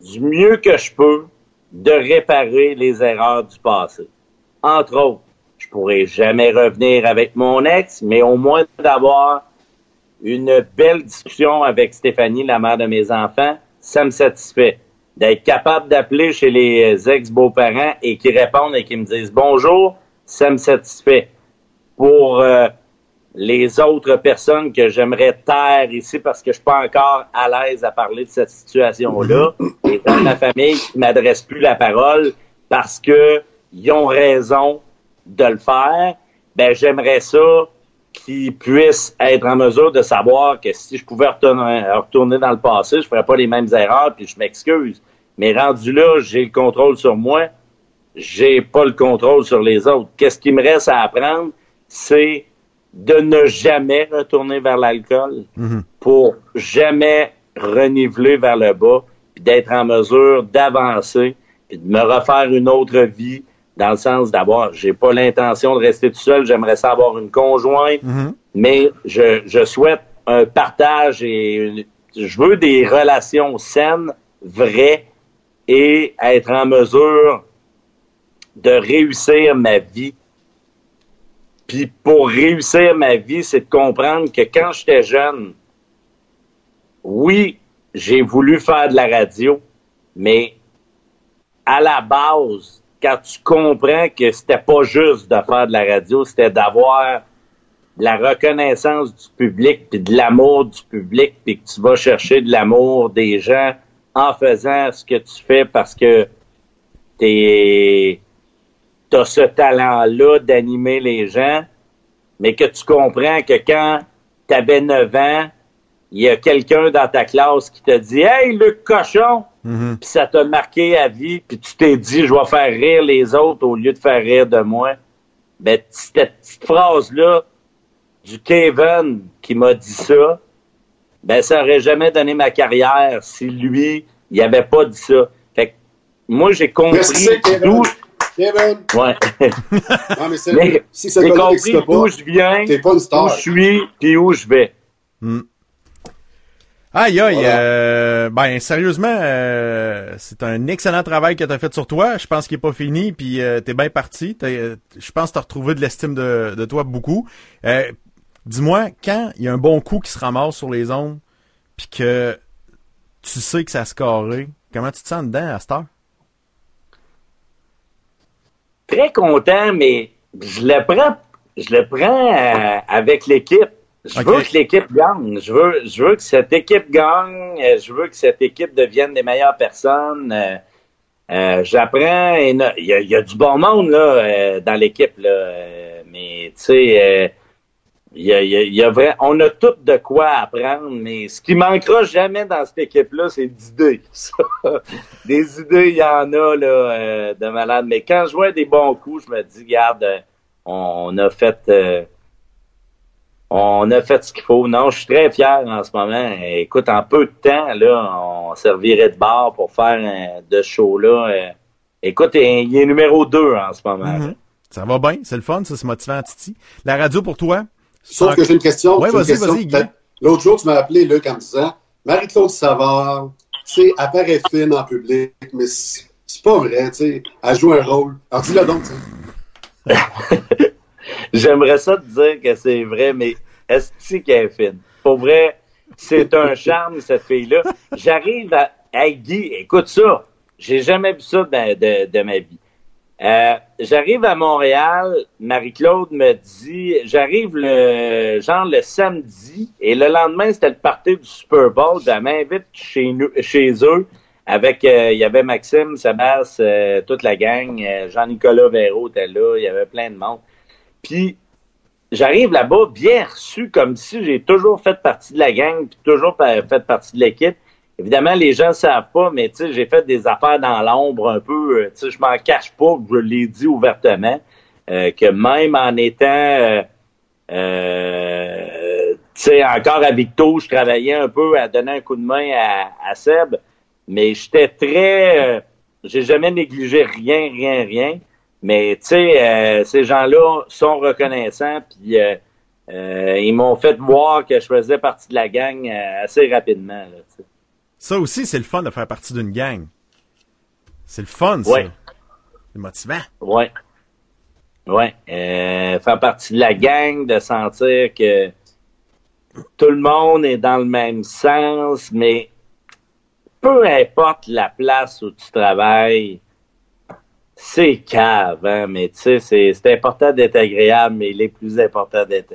du mieux que je peux de réparer les erreurs du passé. Entre autres, je pourrais jamais revenir avec mon ex, mais au moins d'avoir une belle discussion avec Stéphanie, la mère de mes enfants, ça me satisfait. D'être capable d'appeler chez les ex-beaux-parents et qui répondent et qui me disent bonjour, ça me satisfait. Pour euh, les autres personnes que j'aimerais taire ici parce que je suis pas encore à l'aise à parler de cette situation-là, et dans ma famille qui m'adresse plus la parole parce que ils ont raison de le faire, ben j'aimerais ça qu'ils puissent être en mesure de savoir que si je pouvais retourner, retourner dans le passé, je ferais pas les mêmes erreurs, puis je m'excuse. Mais rendu là, j'ai le contrôle sur moi, j'ai pas le contrôle sur les autres. Qu'est-ce qui me reste à apprendre, c'est de ne jamais retourner vers l'alcool pour jamais reniveler vers le bas, puis d'être en mesure d'avancer, puis de me refaire une autre vie dans le sens d'avoir, j'ai pas l'intention de rester tout seul, j'aimerais ça avoir une conjointe, mais je, je souhaite un partage et une- je veux des relations saines, vraies, et être en mesure de réussir ma vie. Puis pour réussir ma vie, c'est de comprendre que quand j'étais jeune, oui, j'ai voulu faire de la radio, mais à la base, quand tu comprends que c'était pas juste de faire de la radio, c'était d'avoir la reconnaissance du public, puis de l'amour du public, puis que tu vas chercher de l'amour des gens en faisant ce que tu fais parce que t'es t'as ce talent-là d'animer les gens, mais que tu comprends que quand tu avais 9 ans, il y a quelqu'un dans ta classe qui te dit Hey, Luc Cochon! Puis ça t'a marqué à vie, puis tu t'es dit Je vais faire rire les autres au lieu de faire rire de moi. Ben, cette petite phrase-là du Kevin qui m'a dit ça, ben, ça aurait jamais donné ma carrière si lui, il avait pas dit ça. Fait que moi, j'ai compris Merci, Kevin. d'où. Kevin! Ouais. Non, mais c'est si gars-là compris d'où je viens, t'es pas une où je suis, puis où je vais. Aïe aïe, Voilà. euh, ben sérieusement, euh, c'est un excellent travail que t'as fait sur toi. Je pense qu'il est pas fini, puis euh, t'es bien parti. Euh, Je pense que t'as retrouvé de l'estime de, de toi beaucoup. Euh, Dis-moi, quand il y a un bon coup qui se ramasse sur les ondes, puis que tu sais que ça se carré, comment tu te sens dedans à cette heure? Très content, mais je le prends, je le prends euh, avec l'équipe. Je veux que l'équipe gagne. Je veux, je veux que cette équipe gagne. Euh, Je veux que cette équipe devienne les meilleures personnes. Euh, euh, J'apprends. Il y, y a du bon monde là euh, dans l'équipe là, Euh, mais tu sais, euh, il y a, vrai, on a tout de quoi apprendre. Mais ce qui manquera jamais dans cette équipe-là, c'est d'idées. Des idées, il y en a là euh, de malade. Mais quand je vois des bons coups, je me dis, regarde, on, a fait. euh, on a fait ce qu'il faut. Non, je suis très fier en ce moment. Écoute, en peu de temps, là, on servirait de bar pour faire euh, de show-là. Écoute, il est numéro 2 en ce moment. Mhm. Ça va bien, c'est le fun, ça, c'est motivant, Titi. La radio pour toi? Sauf que j'ai une question. Une vas-y, vas-y, L'autre jour, tu m'as appelé, Luc, en me disant Marie-Claude Savard, tu sais, elle paraît fine en public, mais c'est pas vrai, tu sais. Elle joue un rôle. Alors, dis-le donc, tu sais. J'aimerais ça te dire que c'est vrai, mais est-ce qu'elle est fine? Pour vrai, c'est un charme, cette fille-là. J'arrive à... Hey, Guy, écoute ça. J'ai jamais vu ça de, de, de ma vie. Euh, j'arrive à Montréal, Marie-Claude me dit, j'arrive le genre le samedi et le lendemain c'était le party du Super Bowl. Elle m'invite chez nous, chez eux avec euh, il y avait Maxime, Sébastien, euh, toute la gang, euh, Jean-Nicolas Véraud était là, il y avait plein de monde. Puis j'arrive là-bas bien reçu comme si j'ai toujours fait partie de la gang puis toujours fait partie de l'équipe. Évidemment, les gens savent pas, mais tu sais, j'ai fait des affaires dans l'ombre un peu. euh, Tu sais, je m'en cache pas, je l'ai dit ouvertement, euh, que même en étant, euh, euh, tu sais, encore à Victo, je travaillais un peu à donner un coup de main à, à Seb, mais j'étais très... Euh, j'ai jamais négligé rien, rien, rien. Mais, tu sais, euh, ces gens-là sont reconnaissants, puis ils m'ont fait voir que je faisais partie de la gang assez rapidement. Là, ça aussi, c'est le fun de faire partie d'une gang. C'est le fun, ça. C'est motivant. Ouais. Ouais. faire partie de la gang, de sentir que tout le monde est dans le même sens, mais peu importe la place où tu travailles, c'est cave, hein, mais tu sais, c'est important d'être agréable, mais il est plus important d'être...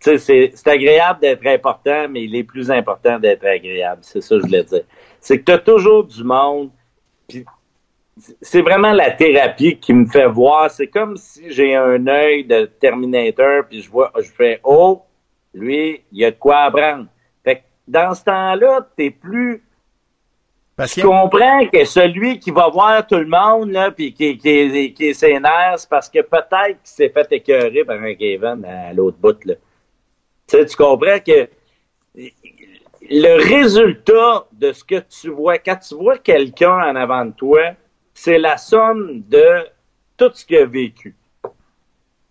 C'est agréable d'être important, mais il est plus important d'être agréable. C'est ça que je voulais dire. C'est que tu as toujours du monde, c'est vraiment la thérapie qui me fait voir. C'est comme si j'ai un œil de Terminator, puis je vois, je fais « Oh! » lui, il a de quoi apprendre. Fait que dans ce temps-là, t'es plus... Parce tu comprends que celui qui va voir tout le monde, là, puis qui, qui, qui est sénère, c'est parce que peut-être qu'il s'est fait écœurer par un Kevin à l'autre bout, là. Tu comprends que le résultat de ce que tu vois, quand tu vois quelqu'un en avant de toi, c'est la somme de tout ce qu'il a vécu.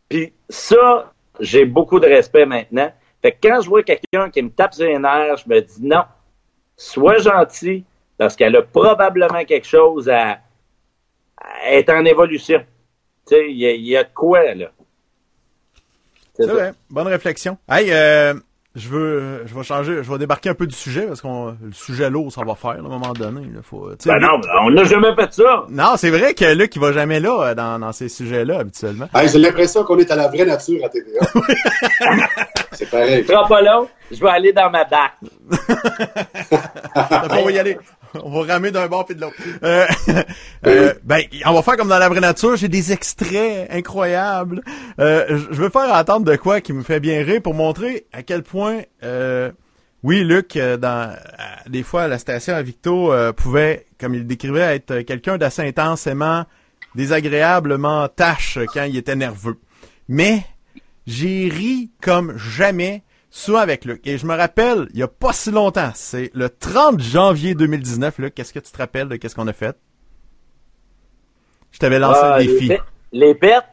Puis ça, j'ai beaucoup de respect maintenant. Fait que quand je vois quelqu'un qui me tape sur les nerfs, je me dis non, sois gentil, parce qu'elle a probablement quelque chose à, être en évolution. Tu sais, il y, a de quoi, là? C'est vrai. Bonne réflexion. Hey, euh, je veux, je vais changer, je vais débarquer un peu du sujet parce qu'on le sujet lourd, ça va faire à un moment donné. Là, faut, ben non, on n'a jamais fait ça. Non, c'est vrai que Luc, il va jamais là euh, dans, dans ces sujets-là habituellement. J'ai l'impression qu'on est à la vraie nature à TVA. c'est pareil. Trop pas long, je vais aller dans ma bac. on va y aller. On va ramer d'un bord puis de l'autre. Euh, euh, ben, on va faire comme dans la vraie nature. J'ai des extraits incroyables. Euh, je veux faire entendre de quoi qui me fait bien rire pour montrer à quel point, oui, Luc, dans des fois la station à Victo pouvait, comme il décrivait, être quelqu'un d'assez intensément désagréablement tâche quand il était nerveux. Mais j'ai ri comme jamais soit avec Luc. Et je me rappelle, il y a pas si longtemps, c'est le 30 janvier 2019, Luc, qu'est-ce que tu te rappelles de qu'est-ce qu'on a fait? Je t'avais lancé ah, un défi. Les, pets?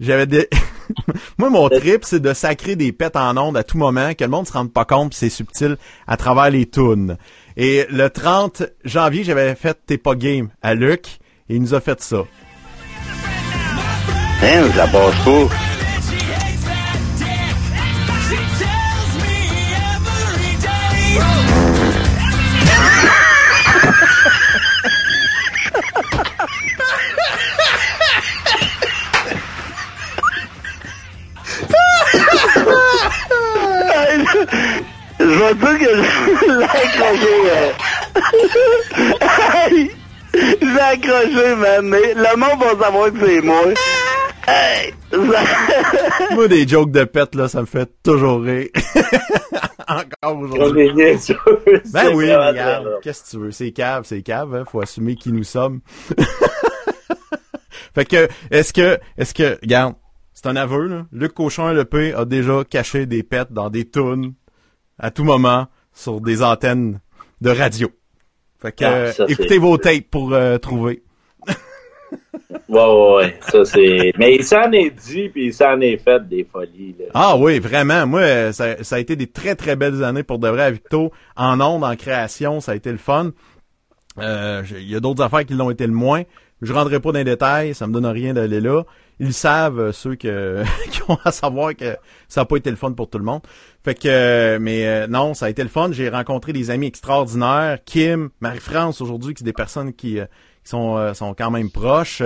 J'avais des... Moi, mon trip, c'est de sacrer des pets en ondes à tout moment, que le monde se rende pas compte, c'est subtil à travers les tunes. Et le 30 janvier, j'avais fait T'es pas game à Luc, et il nous a fait ça. Hein, la passe pas. Je vais dire que je l'ai accroché. J'ai accroché, man. Mais le monde va savoir que c'est moi. Hey! moi, des jokes de pète, là, ça me fait toujours rire. Encore aujourd'hui. ben oui, regarde. Qu'est-ce que tu veux? C'est cave, c'est cave, hein? Faut assumer qui nous sommes. fait que, est-ce que, est-ce que, regarde, c'est un aveu, là. Luc Cochon LP a déjà caché des pets dans des tunes à tout moment sur des antennes de radio. Fait que, ah, écoutez vos tapes pour euh, trouver. Ouais, ouais. Ça, c'est... Mais il s'en est dit, puis il s'en est fait des folies. Ah oui, vraiment. Moi, ça, a été des très, très belles années pour de vrai à Victo. En ondes, en création, ça a été le fun. Euh, il y a d'autres affaires qui l'ont été le moins. Je rendrai pas dans les détails, ça me donne rien d'aller là ils savent, euh, ceux qui ont à savoir que ça n'a pas été le fun pour tout le monde. Fait que, euh, mais non, ça a été le fun. J'ai rencontré des amis extraordinaires. Kim, Marie-France aujourd'hui, qui sont des personnes qui sont, sont quand même proches.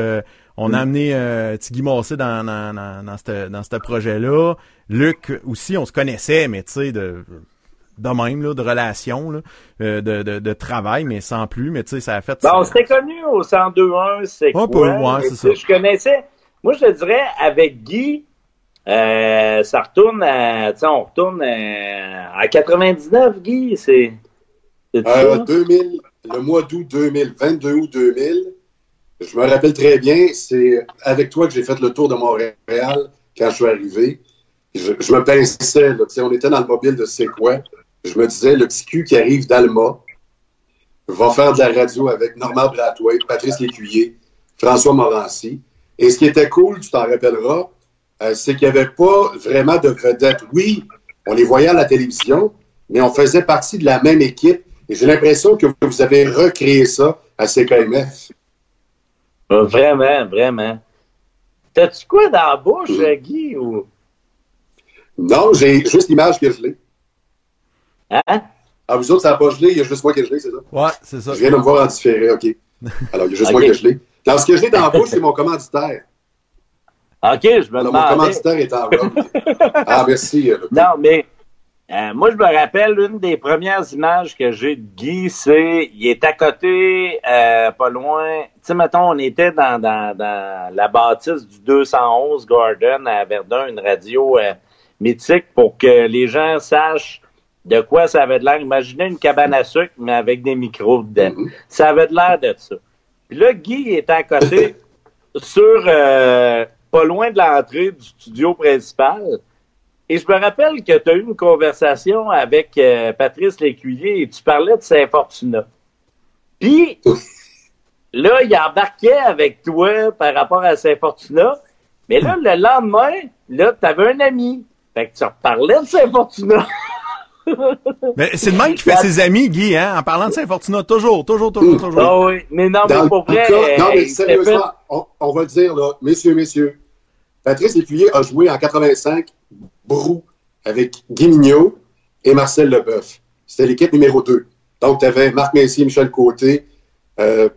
on a amené Tigui Mossé dans, dans, dans, dans ce projet-là. Luc aussi, on se connaissait, mais tu sais, de de même, là, de relation, là, de, de, de, travail, mais sans plus. Mais tu sais, ça a fait... Ben, on s'était connus au 102.1, c'est quoi? Peu, c'est ça. Je connaissais moi, je te dirais, avec Guy, euh, ça retourne à, on retourne à, à 99, Guy, c'est... Euh, 2000, le mois d'août 2000, 22 août 2000. Je me rappelle très bien, c'est avec toi que j'ai fait le tour de Montréal quand je suis arrivé. je, me pinçais, là, on était dans le mobile de c'est quoi? Je me disais, le petit cul qui arrive d'Alma va faire de la radio avec Normand Brathwaite, Patrice Lécuyer, François Morancy. Et ce qui était cool, tu t'en rappelleras, euh, c'est qu'il n'y avait pas vraiment de vedettes. Oui, on les voyait à la télévision, mais on faisait partie de la même équipe. Et j'ai l'impression que vous avez recréé ça à CKMF. Euh, Vraiment, vraiment. T'as-tu quoi dans la bouche, euh, Guy? Ou... Non, j'ai juste l'image que je l'ai. Hein? Ah, vous autres, ça n'a pas gelé, il y a juste moi qui je l'ai, c'est ça? Ouais, c'est ça. Je viens de me voir en différé, OK. Alors, il y a juste moi que je l'ai. Dans ce que je l'ai dans la bouche, c'est mon commanditaire. OK, je me Alors, mon commanditaire est en robe. Ah, merci. euh, Non, mais euh, moi, je me rappelle, une des premières images que j'ai de Guy, c'est il est à côté, euh, pas loin. Tu sais, mettons, on était dans, dans, dans la bâtisse du 211 Garden à Verdun, une radio euh, mythique pour que les gens sachent de quoi ça avait de l'air. Imaginez une cabane à sucre, mais avec des micros dedans. Mhm. Ça avait de l'air de ça. Puis là, Guy était à côté, sur euh, pas loin de l'entrée du studio principal. Et je me rappelle que tu as eu une conversation avec euh, Patrice Lécuyer et tu parlais de Saint-Fortuna. Puis, là, il embarquait avec toi par rapport à Saint-Fortuna. Mais là, le lendemain, là, tu avais un ami. Fait que tu reparlais de Saint-Fortuna. Mais c'est le même qui fait ses amis, Guy, hein, en parlant de Saint-Fortuna. Toujours, toujours, toujours, toujours. Ah oui, mais non, mais Dans pour le vrai. cas- non, euh, mais s'est sérieusement, on, on va le dire, là, messieurs, messieurs. Patrice Lécuyer a joué en 85 Brou avec Guy Mignot et Marcel Leboeuf. C'était l'équipe numéro 2. Donc, tu avais Marc Messier, Michel Côté, euh,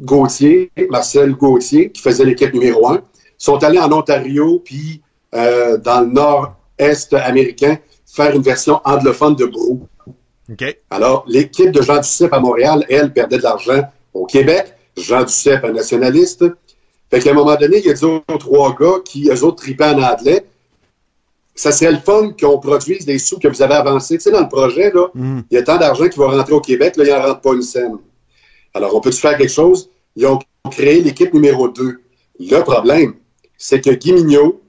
Gauthier, Marcel Gauthier, qui faisait l'équipe numéro 1. Ils sont allés en Ontario, puis euh, dans le nord-est américain, faire une version anglophone de Brou. OK. Alors, l'équipe de Jean Duceppe à Montréal, elle, perdait de l'argent au Québec. Jean Duceppe, un nationaliste. Fait qu'à un moment donné, il y a deux ou trois gars qui, eux autres, tripaient en anglais. Ça serait le fun qu'on produise des sous que vous avez avancés. Tu sais, dans le projet, là, Mhm. il y a tant d'argent qui va rentrer au Québec, là, il n'en rentre pas une scène. Alors, on peut-tu faire quelque chose? Ils ont créé l'équipe numéro 2. Le problème, c'est que Guy Mignot,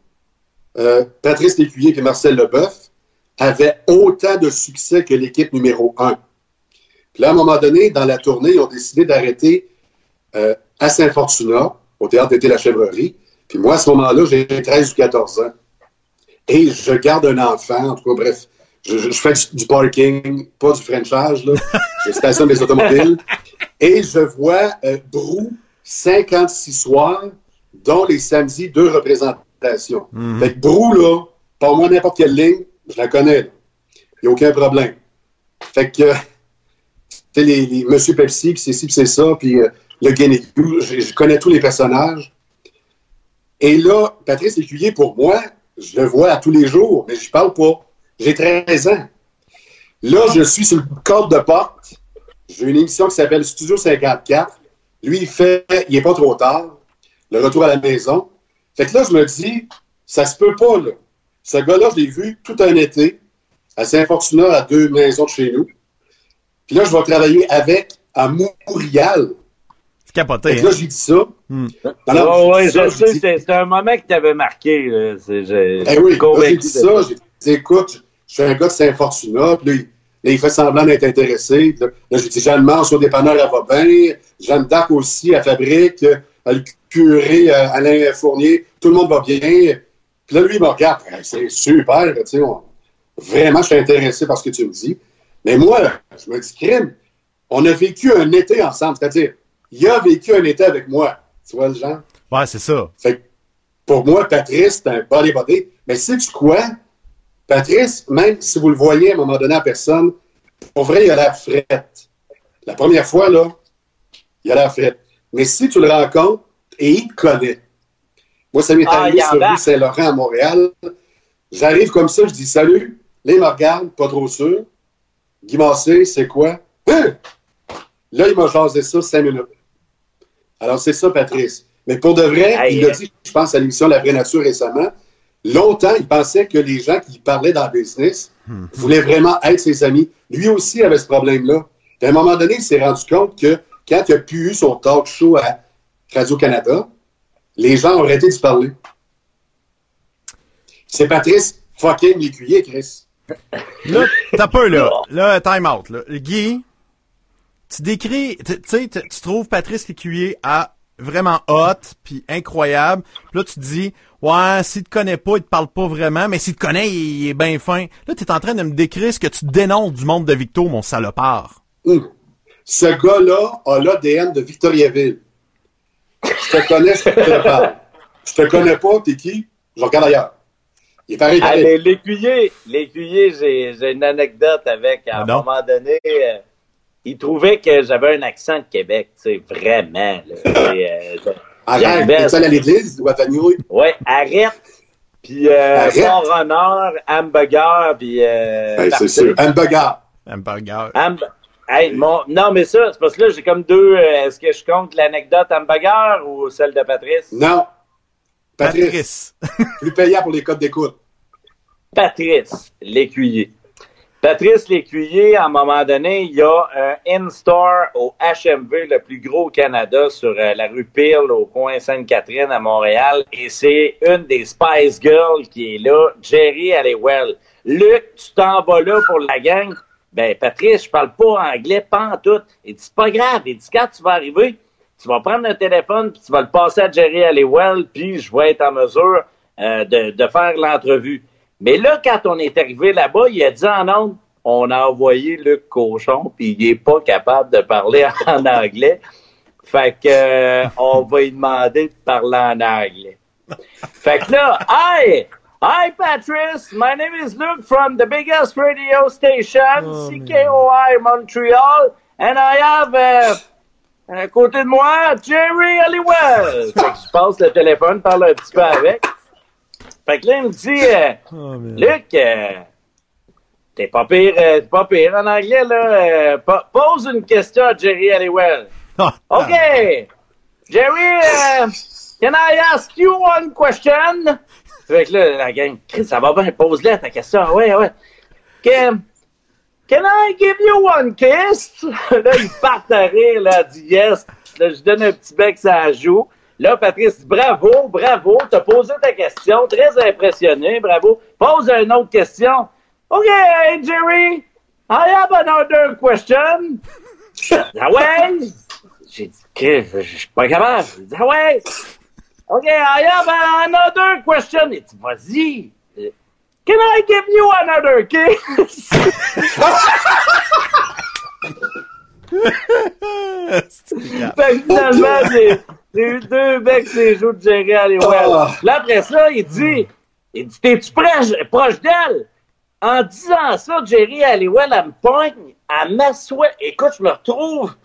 euh, Patrice Lécuyer et Marcel Leboeuf avaient autant de succès que l'équipe numéro 1. Puis là, à un moment donné, dans la tournée, ils ont décidé d'arrêter euh, à Saint-Fortuna, au théâtre d'été La Chèvrerie. Puis moi, à ce moment-là, j'ai 13 ou 14 ans. Et je garde un enfant, en tout cas, bref. Je, fais du, parking, pas du Frenchage, là. Je stationne des automobiles. Et je vois euh, Brou 56 soirs, dont les samedis, deux représentations. Fait que Brou, là, pas moi n'importe quelle ligne, je la connais. là. Il n'y a aucun problème. Fait que, tu sais, les, les Monsieur Pepsi, puis c'est ci, puis c'est ça, puis euh, le Guénégu, je, je connais tous les personnages. Et là, Patrice Lécuyer, pour moi, je le vois à tous les jours, mais je parle pas. J'ai 13 ans. Là, je suis sur le cadre de porte. J'ai une émission qui s'appelle Studio 54. Lui, il fait Il est pas trop tard. Le retour à la maison. Fait que là, je me dis, ça se peut pas, là. Ce gars-là, je l'ai vu tout un été à Saint-Fortuna, à deux maisons de chez nous. Puis là, je vais travailler avec à Montréal. C'est capoté, Fait que là, hein? j'ai dit ça. Hmm. Alors, Oh, ouais, ça, je sais, dit- c'est un moment qui t'avait marqué. là. J'ai- Eh oui, j'ai dit ça, j'ai dit, écoute, je suis un gars de Saint-Fortuna, puis là, il, là, il fait semblant d'être intéressé. Là, là, j'ai dit, Jeanne Mance au dépanneur, elle va bien. Jeanne d'Arc aussi, à fabrique. Euh, Le curé, euh, Alain Fournier, tout le monde va bien. Puis là, lui, il me regarde, c'est super, tu sais, on- vraiment, je suis intéressé par ce que tu me dis. Mais moi, je me dis, crime, on a vécu un été ensemble, c'est-à-dire, il a vécu un été avec moi. Tu vois le genre? Ouais, c'est ça. Fait que pour moi, Patrice, c'est un body body. Mais sais-tu quoi? Patrice, même si vous le voyez à un moment donné en personne, pour vrai, il a l'air frette. La première fois, là, il a l'air frette. Mais si tu le rencontres et il te connaît. Moi, ça m'est Ah, arrivé sur rue. Saint-Laurent à Montréal. J'arrive comme ça, je dis salut. Là, il me regarde, pas trop sûr. Guy Massé, c'est quoi? Hein? Là, il m'a jasé ça cinq minutes. Alors, c'est ça, Patrice. Mais pour de vrai, Aïe. il l'a dit, je pense, à l'émission La Vraie Nature récemment. Longtemps, il pensait que les gens qui parlaient dans le business voulaient vraiment être ses amis. Lui aussi avait ce problème-là. À un moment donné, il s'est rendu compte que quand il a pu eu son talk show à Radio-Canada, les gens ont arrêté de se parler. C'est Patrice fucking l'écuyer, Chris. Là, t'as peu, là. Là, time out, là. Guy, tu décris, tu sais, tu trouves Patrice Lécuyer à vraiment hot puis incroyable. Puis là, tu te dis, ouais, s'il te connaît pas, il te parle pas vraiment, mais s'il te connaît, il, est bien fin. Là, tu es en train de me décrire ce que tu dénonces du monde de Victo, mon salopard. Hum. Ce gars-là a l'ADN de Victoriaville. Je te connais, je te parle. Je te connais pas, t'es qui? Je regarde ailleurs. Il est pareil. Allez, l'écuyer, l'écuyer, j'ai, j'ai une anecdote avec, à Ah un non? moment donné, euh, il trouvait que j'avais un accent de Québec, tu sais, vraiment, là. Euh, Arrête, allé à l'église ou à Vanille? Ouais, arrête. Puis euh, Arrête. Fort Honneur, Hamburger, puis euh, Ben, c'est sûr. Hamburger. Hamburger. Hamb- Hey, mon... Non, mais ça, c'est parce que là, j'ai comme deux. euh, Est-ce que je compte l'anecdote hamburger ou celle de Patrice? Non. Patrice, Patrice. plus payant pour les codes d'écoute. Patrice Lécuyer. Patrice Lécuyer, à un moment donné, il y a un in-store au HMV, le plus gros au Canada, sur euh, la rue Peel, au coin Sainte-Catherine, à Montréal. Et c'est une des Spice Girls qui est là, Jerry Halliwell. Luc, tu t'en vas là pour la gang. Ben, Patrice, je parle pas anglais, pas en tout. Il dit, c'est pas grave. Il dit, quand tu vas arriver, tu vas prendre le téléphone, puis tu vas le passer à Jerry Halliwell, puis je vais être en mesure euh, de, de faire l'entrevue. Mais là, quand on est arrivé là-bas, il a dit en ondes, on a envoyé Luc Cochon, puis il est pas capable de parler en anglais. Fait que euh, on va lui demander de parler en anglais. Fait que là, hi! Hi, Patrice! My name is Luke from the biggest radio station, CKOI Montreal, and I have, euh, à côté de moi, Jerry Halliwell. Fait que je passe le téléphone, parle un petit peu avec. Fait que là, il me dit, euh, Oh. Luc, euh, t'es pas pire, euh, t'es pas pire en anglais, là. po- pose une question à Jerry Halliwell. Ah, OK. Jerry, can I ask you one question? Fait que là, la gang, Chris, ça va bien, pose-la ta question. Ouais, ouais. Can, can I give you one kiss? là, ils partent à rire, là, dit yes. Là, je donne un petit bec ça joue. Là, Patrice, bravo, bravo, t'as posé ta question, très impressionné, bravo. Pose une autre question. OK, hey, Jerry, I have another question. ah ouais? J'ai dit, que je je suis pas capable. J'ai dit, ah ouais? OK, I have another question. Il dit, vas-y. Can I give you another kiss? fait que finalement, j'ai eu deux becs sur les joues de Jerry Halliwell. Ah. Là, après ça, il dit, il dit, t'es-tu proche, proche d'elle? En disant ça, Jerry Halliwell, elle me pogne, elle m'assoit. Écoute, je me retrouve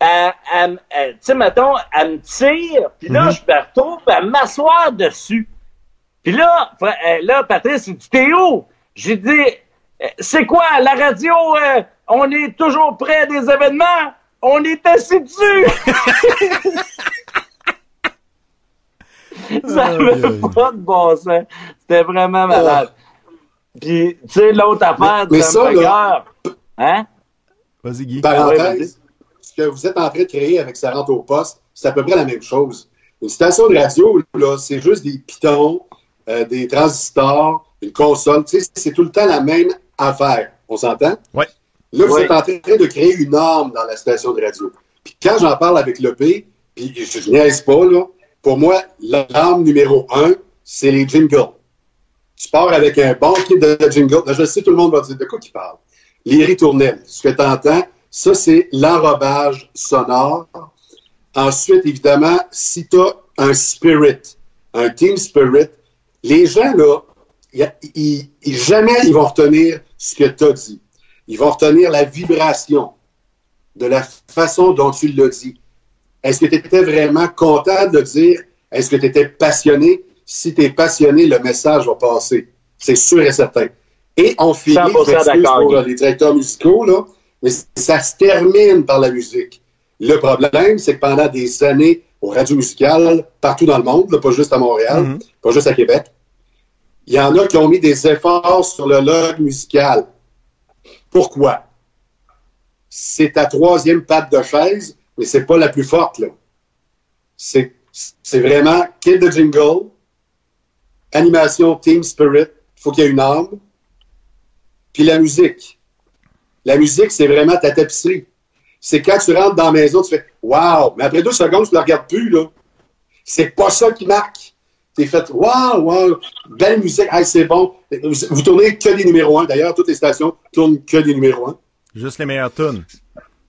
à, à, à- tu sais, mettons, elle me tire, puis là, je me retrouve à m'asseoir dessus. Puis là, euh, là, Patrice, il dit, t'es où? J'ai dit, euh, c'est quoi, la radio, euh, on est toujours près des événements? On est assis dessus! Ça Aïe, avait aïe. pas de bon sens. C'était vraiment malade. Puis, tu sais, l'autre affaire Mais du ça, là- hein? Vas-y, Guy. Ouais, vas-y. Parenthèse, ce que vous êtes en train de créer avec sa rente au poste, c'est à peu près la même chose. Une station de radio, là, c'est juste des pitons, euh, des transistors, une console. Tu sais, c'est tout le temps la même affaire. On s'entend? Ouais. Là, vous êtes en train de créer une norme dans la station de radio. Puis quand j'en parle avec l'EP, puis je, niaise pas, là, pour moi, l'arme numéro un, c'est les jingles. Tu pars avec un bon kit de jingle. Là, je sais, tout le monde va dire de quoi tu parles? Les ritournelles, ce que tu entends, ça, c'est l'enrobage sonore. Ensuite, évidemment, si tu as un spirit, un team spirit, les gens, là, y a- jamais ils vont retenir ce que tu as dit. Ils vont retenir la vibration de la façon dont tu l'as dit. Est-ce que tu étais vraiment content de le dire? Est-ce que tu étais passionné? Si tu es passionné, le message va passer. C'est sûr et certain. Et on finit, 100% je m'excuse d'accord, pour les directeurs musicaux, là, mais ça se termine par la musique. Le problème, c'est que pendant des années, aux radios musicales, partout dans le monde, là, pas juste à Montréal, Mhm. pas juste à Québec, il y en a qui ont mis des efforts sur le log musical. Pourquoi? C'est ta troisième patte de chaise, mais c'est pas la plus forte, là. C'est, vraiment kid de jingle, animation Team Spirit, il faut qu'il y ait une âme. Puis la musique. La musique, c'est vraiment ta tapisserie. C'est quand tu rentres dans la maison, tu fais Waouh! Mais après deux secondes, tu ne la regardes plus, là. C'est pas ça qui marque. T'es fait Waouh, waouh, belle musique, hey, c'est bon. Vous tournez que les numéros 1. D'ailleurs, toutes les stations tournent que les numéros 1. Juste les meilleures tunes.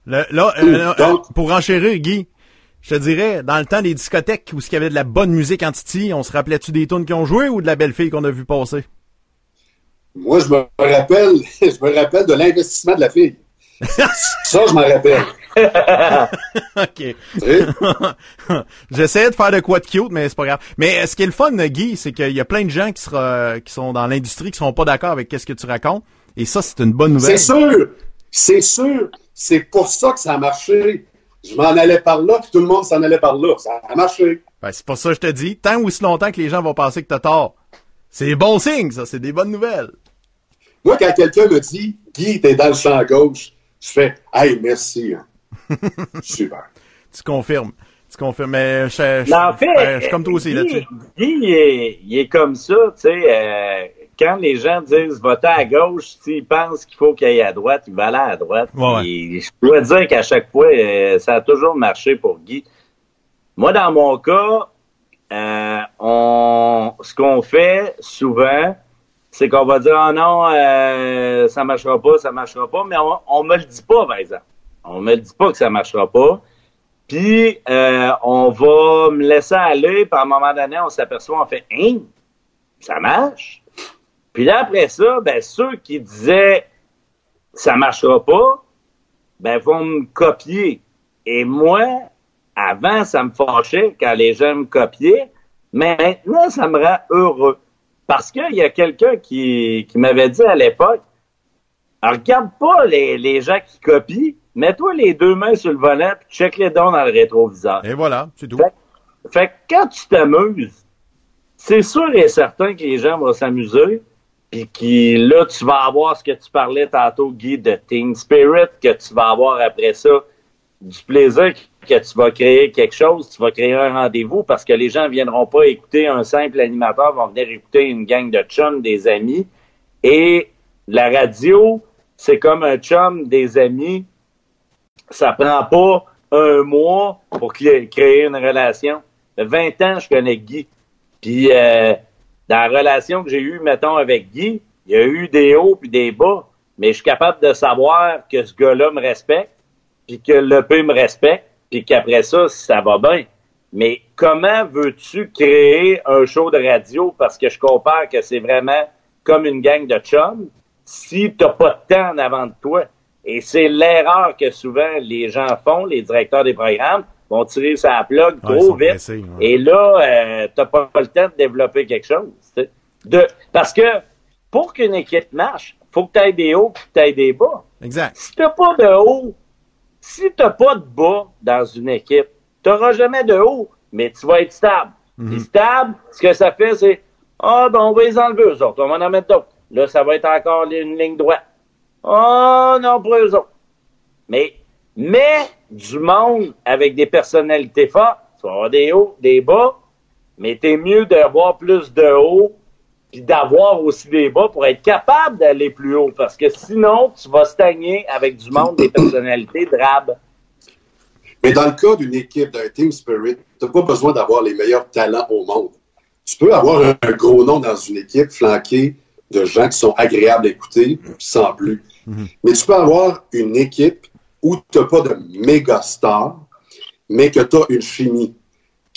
là, euh, euh, pour enchérir, Guy, je te dirais, dans le temps des discothèques où il y avait de la bonne musique en Titi, on se rappelait-tu des tunes qui ont joué ou de la belle fille qu'on a vu passer? Moi, je me rappelle, je me rappelle de l'investissement de la fille. Ça, je m'en rappelle. OK. J'essayais de faire de quoi de cute, mais c'est pas grave. Mais ce qui est le fun, Guy, c'est qu'il y a plein de gens qui, sera, qui sont dans l'industrie qui seront pas d'accord avec ce que tu racontes. Et ça, c'est une bonne nouvelle. C'est sûr! C'est sûr! C'est pour ça que ça a marché. Je m'en allais par là, puis tout le monde s'en allait par là. Ça a marché. Ben, c'est pour ça que je te dis, tant ou si longtemps que les gens vont penser que t'as tort. C'est bon signe, ça. C'est des bonnes nouvelles. Moi, quand quelqu'un me dit, Guy, t'es dans le champ gauche, je fais, hey, merci. Hein. Super. Tu confirmes. Tu confirmes. Mais je, je, suis comme toi aussi là-dessus. Guy, il est, il est, comme ça, tu sais. Euh, quand les gens disent voter à gauche, s'ils pensent qu'il faut qu'il aille à droite, il va aller à droite. je dois dire qu'à chaque fois, euh, ça a toujours marché pour Guy. Moi, dans mon cas, euh, on, ce qu'on fait souvent, c'est qu'on va dire oh non, euh, ça marchera pas, ça marchera pas, mais on, on me le dit pas, par exemple. On me le dit pas que ça marchera pas. Puis euh, on va me laisser aller, puis à un moment donné, on s'aperçoit, on fait Hein, ça marche? Puis là, après ça, ben ceux qui disaient ça marchera pas, ben vont me copier. Et moi, avant, ça me fâchait quand les gens me copiaient, mais maintenant, ça me rend heureux. Parce qu'il y a quelqu'un qui, qui m'avait dit à l'époque, regarde pas les, les gens qui copient, mets-toi les deux mains sur le volant puis check les dons dans le rétroviseur. Et voilà, c'est tout. Fait, que quand tu t'amuses, c'est sûr et certain que les gens vont s'amuser, puis qui là tu vas avoir ce que tu parlais tantôt, Guy, de Team Spirit, que tu vas avoir après ça du plaisir que tu vas créer quelque chose, tu vas créer un rendez-vous parce que les gens viendront pas écouter un simple animateur, vont venir écouter une gang de chums, des amis. Et la radio, c'est comme un chum, des amis. Ça prend pas un mois pour créer une relation. 20 ans, je connais Guy. Puis euh, dans la relation que j'ai eue, mettons, avec Guy, il y a eu des hauts puis des bas. Mais je suis capable de savoir que ce gars-là me respecte puis que le P me respecte, puis qu'après ça, ça va bien. Mais comment veux-tu créer un show de radio parce que je compare que c'est vraiment comme une gang de chums si t'as pas de temps en avant de toi? Et c'est l'erreur que souvent les gens font, les directeurs des programmes vont tirer sa plug trop vite. Et là, euh, t'as pas le temps de développer quelque chose. De, parce que pour qu'une équipe marche, faut que tu aies des hauts et que tu aies des bas. Exact. Si t'as pas de haut si tu n'as pas de bas dans une équipe, tu n'auras jamais de haut, mais tu vas être stable. Mhm. stable, ce que ça fait, c'est Ah, ben on va les enlever eux autres, on va en mettre d'autres. Là, ça va être encore une ligne droite. Oh non, pour eux autres. Mais, mais du monde avec des personnalités fortes, tu vas avoir des hauts, des bas, mais t'es mieux d'avoir plus de hauts puis d'avoir aussi des bas pour être capable d'aller plus haut. Parce que sinon, tu vas stagner avec du monde des personnalités drabes. Mais dans le cas d'une équipe, d'un team spirit, tu n'as pas besoin d'avoir les meilleurs talents au monde. Tu peux avoir un, gros nom dans une équipe flanqué de gens qui sont agréables à écouter, sans plus. Mhm. Mais tu peux avoir une équipe où tu n'as pas de méga star, mais que tu as une chimie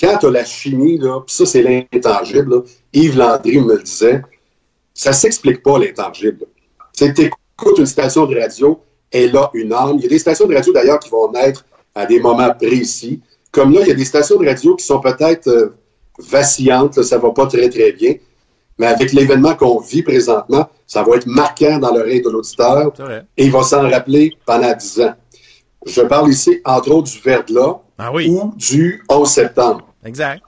quand tu as la chimie, là, ça, c'est l'intangible, Yves Landry me le disait, ça s'explique pas, l'intangible. Tu écoutes une station de radio, elle a une âme. Il y a des stations de radio, d'ailleurs, qui vont naître à des moments précis. Comme là, il y a des stations de radio qui sont peut-être euh, vacillantes, là, ça va pas très, très bien. Mais avec l'événement qu'on vit présentement, ça va être marquant dans l'oreille de l'auditeur et il va s'en rappeler pendant dix ans. Je parle ici, entre autres, du verglas ah ou du 11 septembre. Exact.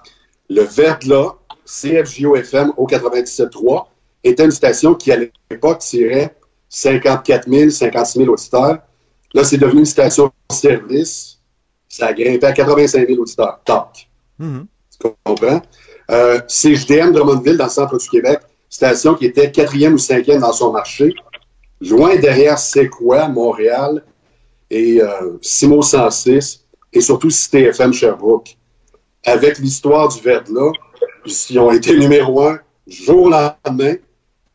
Le Verglas, CFJO-FM au 97.3, était une station qui, à l'époque, tirait 54 000, 56 000 auditeurs. Là, c'est devenu une station de service. Ça a grimpé à 85 000 auditeurs. Top. Mm-hmm. Tu comprends? Euh, CJDM Drummondville, dans le centre du Québec, station qui était quatrième ou cinquième dans son marché. Loin derrière C'est quoi, Montréal et euh, Simo 106 et surtout Cité FM Sherbrooke. Avec l'histoire du Verdla, ils ont été numéro un jour lendemain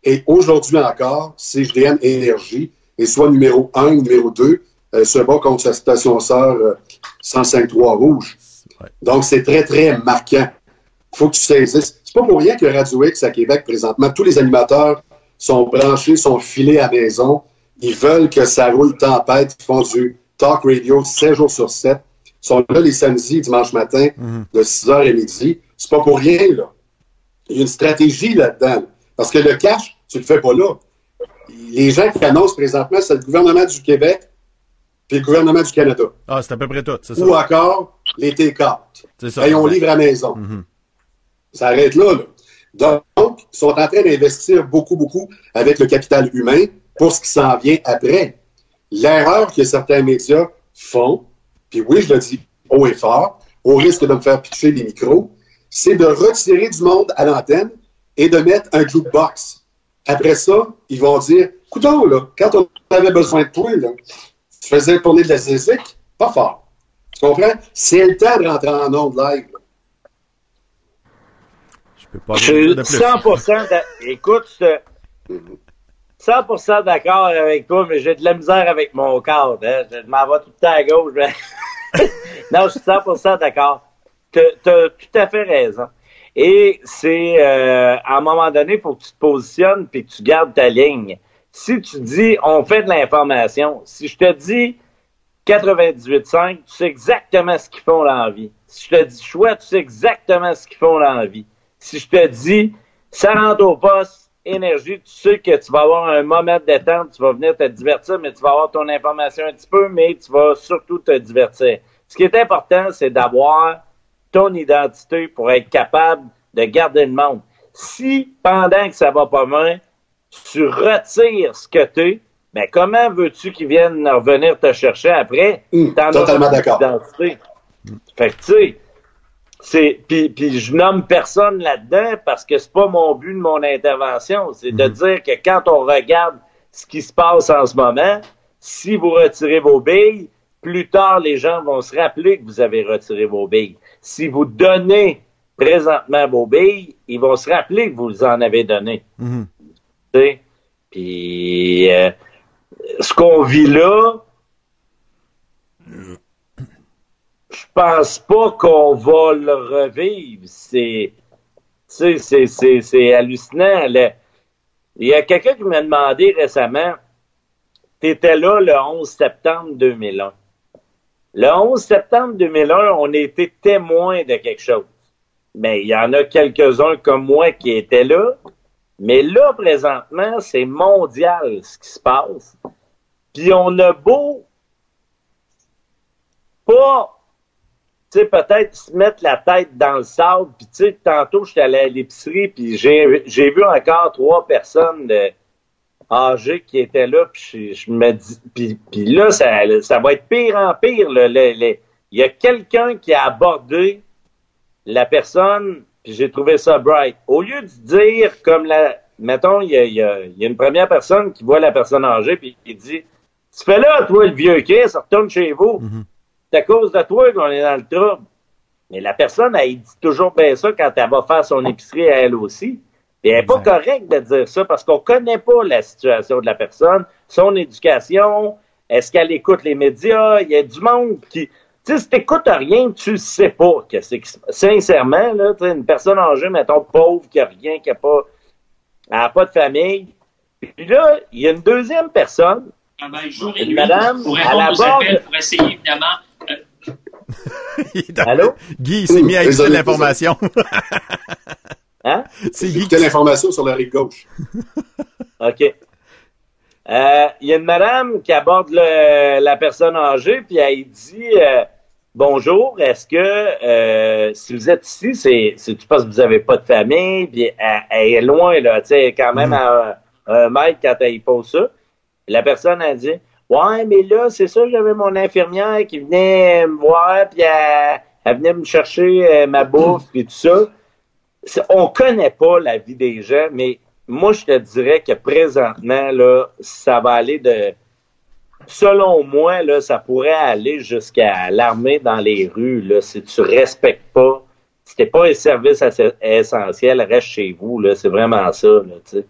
et aujourd'hui encore, CGDM Énergie est soit numéro un ou numéro deux, euh, se bat contre sa station sœur euh, 105.3 Rouge. Ouais. Donc, c'est très, très marquant. faut que tu saisisses. C'est pas pour rien que Radio X à Québec, présentement, tous les animateurs sont branchés, sont filés à la maison. Ils veulent que ça roule tempête. Ils font du talk radio 7 jours sur 7. Sont là les samedis, dimanche matin, de 6h à midi. C'est pas pour rien, là. Il y a une stratégie là-dedans. Parce que le cash, tu le fais pas là. Les gens qui annoncent présentement, c'est le gouvernement du Québec puis le gouvernement du Canada. Ah, c'est à peu près tout, c'est ça. Ou encore les T4. C'est ça. Et on livre à maison. Mhm. Ça arrête là, là. Donc, ils sont en train d'investir beaucoup, beaucoup avec le capital humain pour ce qui s'en vient après. L'erreur que certains médias font, puis oui, je le dis haut et fort, au risque de me faire pitcher les micros, c'est de retirer du monde à l'antenne et de mettre un jukebox. Après ça, ils vont dire, coudons, là, quand on avait besoin de toi, là, tu faisais tourner de la zizik, pas fort. Tu comprends? C'est le temps de rentrer en onde live. là. Je peux pas Je dire suis de plus. 100% d'a- écoute, 100% d'accord avec toi, mais j'ai de la misère avec mon corps. Hein. Je m'en vais tout le temps à gauche. non, je suis 100% d'accord. Tu as tout à fait raison. Et c'est, euh, à un moment donné, il faut que tu te positionnes puis que tu gardes ta ligne. Si tu dis, on fait de l'information, si je te dis 98.5, tu sais exactement ce qu'ils font dans la vie. Si je te dis choix, tu sais exactement ce qu'ils font dans la vie. Si je te dis ça rentre au poste, énergie, tu sais que tu vas avoir un moment de détente, tu vas venir te divertir, mais tu vas avoir ton information un petit peu, mais tu vas surtout te divertir. Ce qui est important, c'est d'avoir ton identité pour être capable de garder le monde. Si pendant que ça va pas bien, tu retires ce que tu es, mais comment veux-tu qu'ils viennent revenir te chercher après? As totalement d'accord. Fait que, tu sais, c'est, puis, puis je nomme personne là-dedans parce que c'est pas mon but de mon intervention. C'est de dire que quand on regarde ce qui se passe en ce moment, si vous retirez vos billes, plus tard, les gens vont se rappeler que vous avez retiré vos billes. Si vous donnez présentement vos billes, ils vont se rappeler que vous en avez donné. Mhm. Sais? Puis euh, ce qu'on vit là, je pense pas qu'on va le revivre. C'est, c'est, c'est, hallucinant. Il y a quelqu'un qui m'a demandé récemment, t'étais là le 11 septembre 2001. Le 11 septembre 2001, on été témoin de quelque chose. Mais il y en a quelques-uns comme moi qui étaient là. Mais là, présentement, c'est mondial ce qui se passe. Puis on a beau pas, tu sais, peut-être se mettre la tête dans le sable. Puis tu sais, tantôt, j'étais allé à l'épicerie, puis j'ai vu encore trois personnes de, âgées qui étaient là. Puis je, me dis, puis, là, ça, ça va être pire en pire. Il y a quelqu'un qui a abordé la personne, puis j'ai trouvé ça bright. Au lieu de dire comme la. Mettons, il y a, il y a- une première personne qui voit la personne âgée, puis qui dit Tu fais là, toi, le vieux Chris, retourne chez vous. C'est à cause de toi qu'on est dans le trouble. Mais la personne, elle dit toujours bien ça quand elle va faire son épicerie à elle aussi. Et elle n'est pas correct de dire ça parce qu'on connaît pas la situation de la personne, son éducation, est-ce qu'elle écoute les médias, il y a du monde qui... Tu sais, si t'écoutes rien, tu sais pas que c'est... Sincèrement, là, une personne âgée, mettons, pauvre, qui a rien, qui a pas... Elle a pas de famille. Puis là, il y a une deuxième personne travaille jour et Une nuit madame, pour à répondre la aux appels, pour essayer évidemment euh, Il est dans- Allô? Guy il s'est mis à écouter l'information. Hein? C'est Guy Écoutez l'information sur la rive gauche. OK. Euh, Il y a une madame qui aborde le- la personne âgée, puis elle dit euh, Bonjour, est-ce que euh, si vous êtes ici, c'est c'est parce que vous avez pas de famille, puis elle, elle est loin, là, tu sais, quand même à un, un mètre quand elle y pose ça. La personne a dit Ouais, mais là, c'est ça, j'avais mon infirmière qui venait me voir, puis elle, venait me chercher euh, ma bouffe, puis tout ça. On connaît pas la vie des gens, mais moi, je te dirais que présentement, là, ça va aller de. Selon moi, ça pourrait aller jusqu'à l'armée dans les rues. Là, si tu respectes pas, si t'es pas un service essentiel, reste chez vous. Là, c'est vraiment ça. Là, tu sais.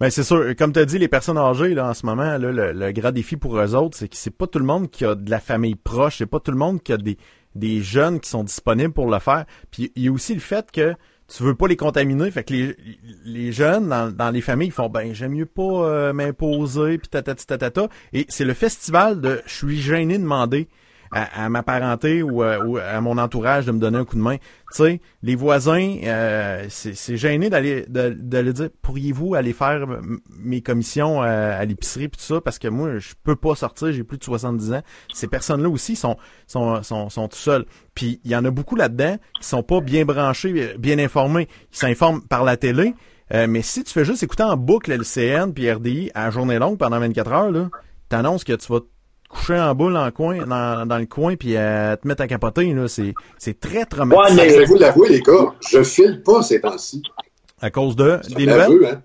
Ben c'est sûr, comme tu as dit, les personnes âgées là en ce moment, là, le, le grand défi pour eux autres, c'est que c'est pas tout le monde qui a de la famille proche, c'est pas tout le monde qui a des, des jeunes qui sont disponibles pour le faire. Puis il y a aussi le fait que tu veux pas les contaminer, fait que les, les jeunes dans, dans les familles ils font ben j'aime mieux pas euh, m'imposer puis tatata tatata et c'est le festival de je suis gêné de demander à, ma parenté ou, à mon entourage de me donner un coup de main. Tu sais, les voisins, euh, c'est gêné d'aller de, de le dire. Pourriez-vous aller faire mes commissions à, l'épicerie puis tout ça? Parce que moi je peux pas sortir, j'ai plus de 70 ans. Ces personnes-là aussi sont sont sont, tout seuls. Puis il y en a beaucoup là-dedans qui sont pas bien branchés, bien informés. Ils s'informent par la télé. Euh, mais si tu fais juste écouter en boucle LCN puis RDI à journée longue pendant 24 heures, là, t'annonces que tu vas coucher en boule en coin, dans, dans le coin puis euh, te mettre à capoter, là, c'est, c'est très traumatisant. Ouais, mais je vais vous l'avouer, les gars, je file pas ces temps-ci. À cause de des nouvelles? Hein.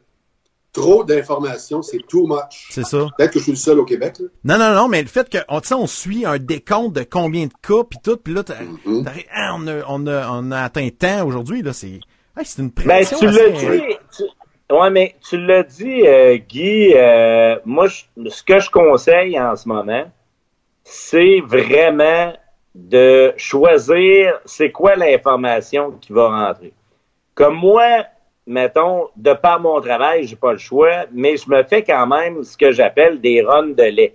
Trop d'informations, c'est too much. C'est ça. Peut-être que je suis le seul au Québec. Là. Non, non, non, mais le fait qu'on on suit un décompte de combien de cas, puis tout, puis là, mm-hmm. ah, on, a, on, a, on a atteint tant aujourd'hui, là, c'est, c'est une ben, pression. Ben, tu l'as dit, Ouais, mais tu l'as dit, euh, Guy, euh, moi, ce que je conseille en ce moment, c'est vraiment de choisir c'est quoi l'information qui va rentrer. Comme moi, mettons, de par mon travail, j'ai pas le choix, mais je me fais quand même ce que j'appelle des runs de lait.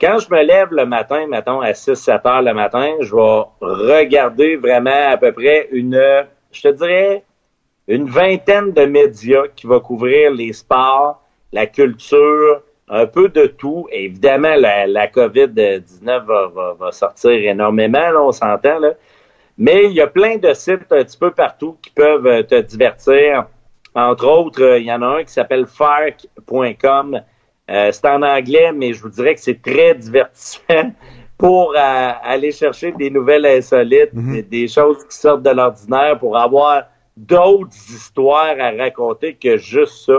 Quand je me lève le matin, mettons, à 6-7 heures le matin, je vais regarder vraiment à peu près une, je te dirais, une vingtaine de médias qui va couvrir les sports, la culture, un peu de tout. évidemment, la, la COVID-19 va, va, sortir énormément, là, on s'entend. Là. Mais il y a plein de sites un petit peu partout qui peuvent euh, te divertir. Entre autres, euh, il y en a un qui s'appelle farc.com. Euh, c'est en anglais, mais je vous dirais que c'est très divertissant pour aller chercher des nouvelles insolites, mm-hmm. des choses qui sortent de l'ordinaire pour avoir d'autres histoires à raconter que juste ça.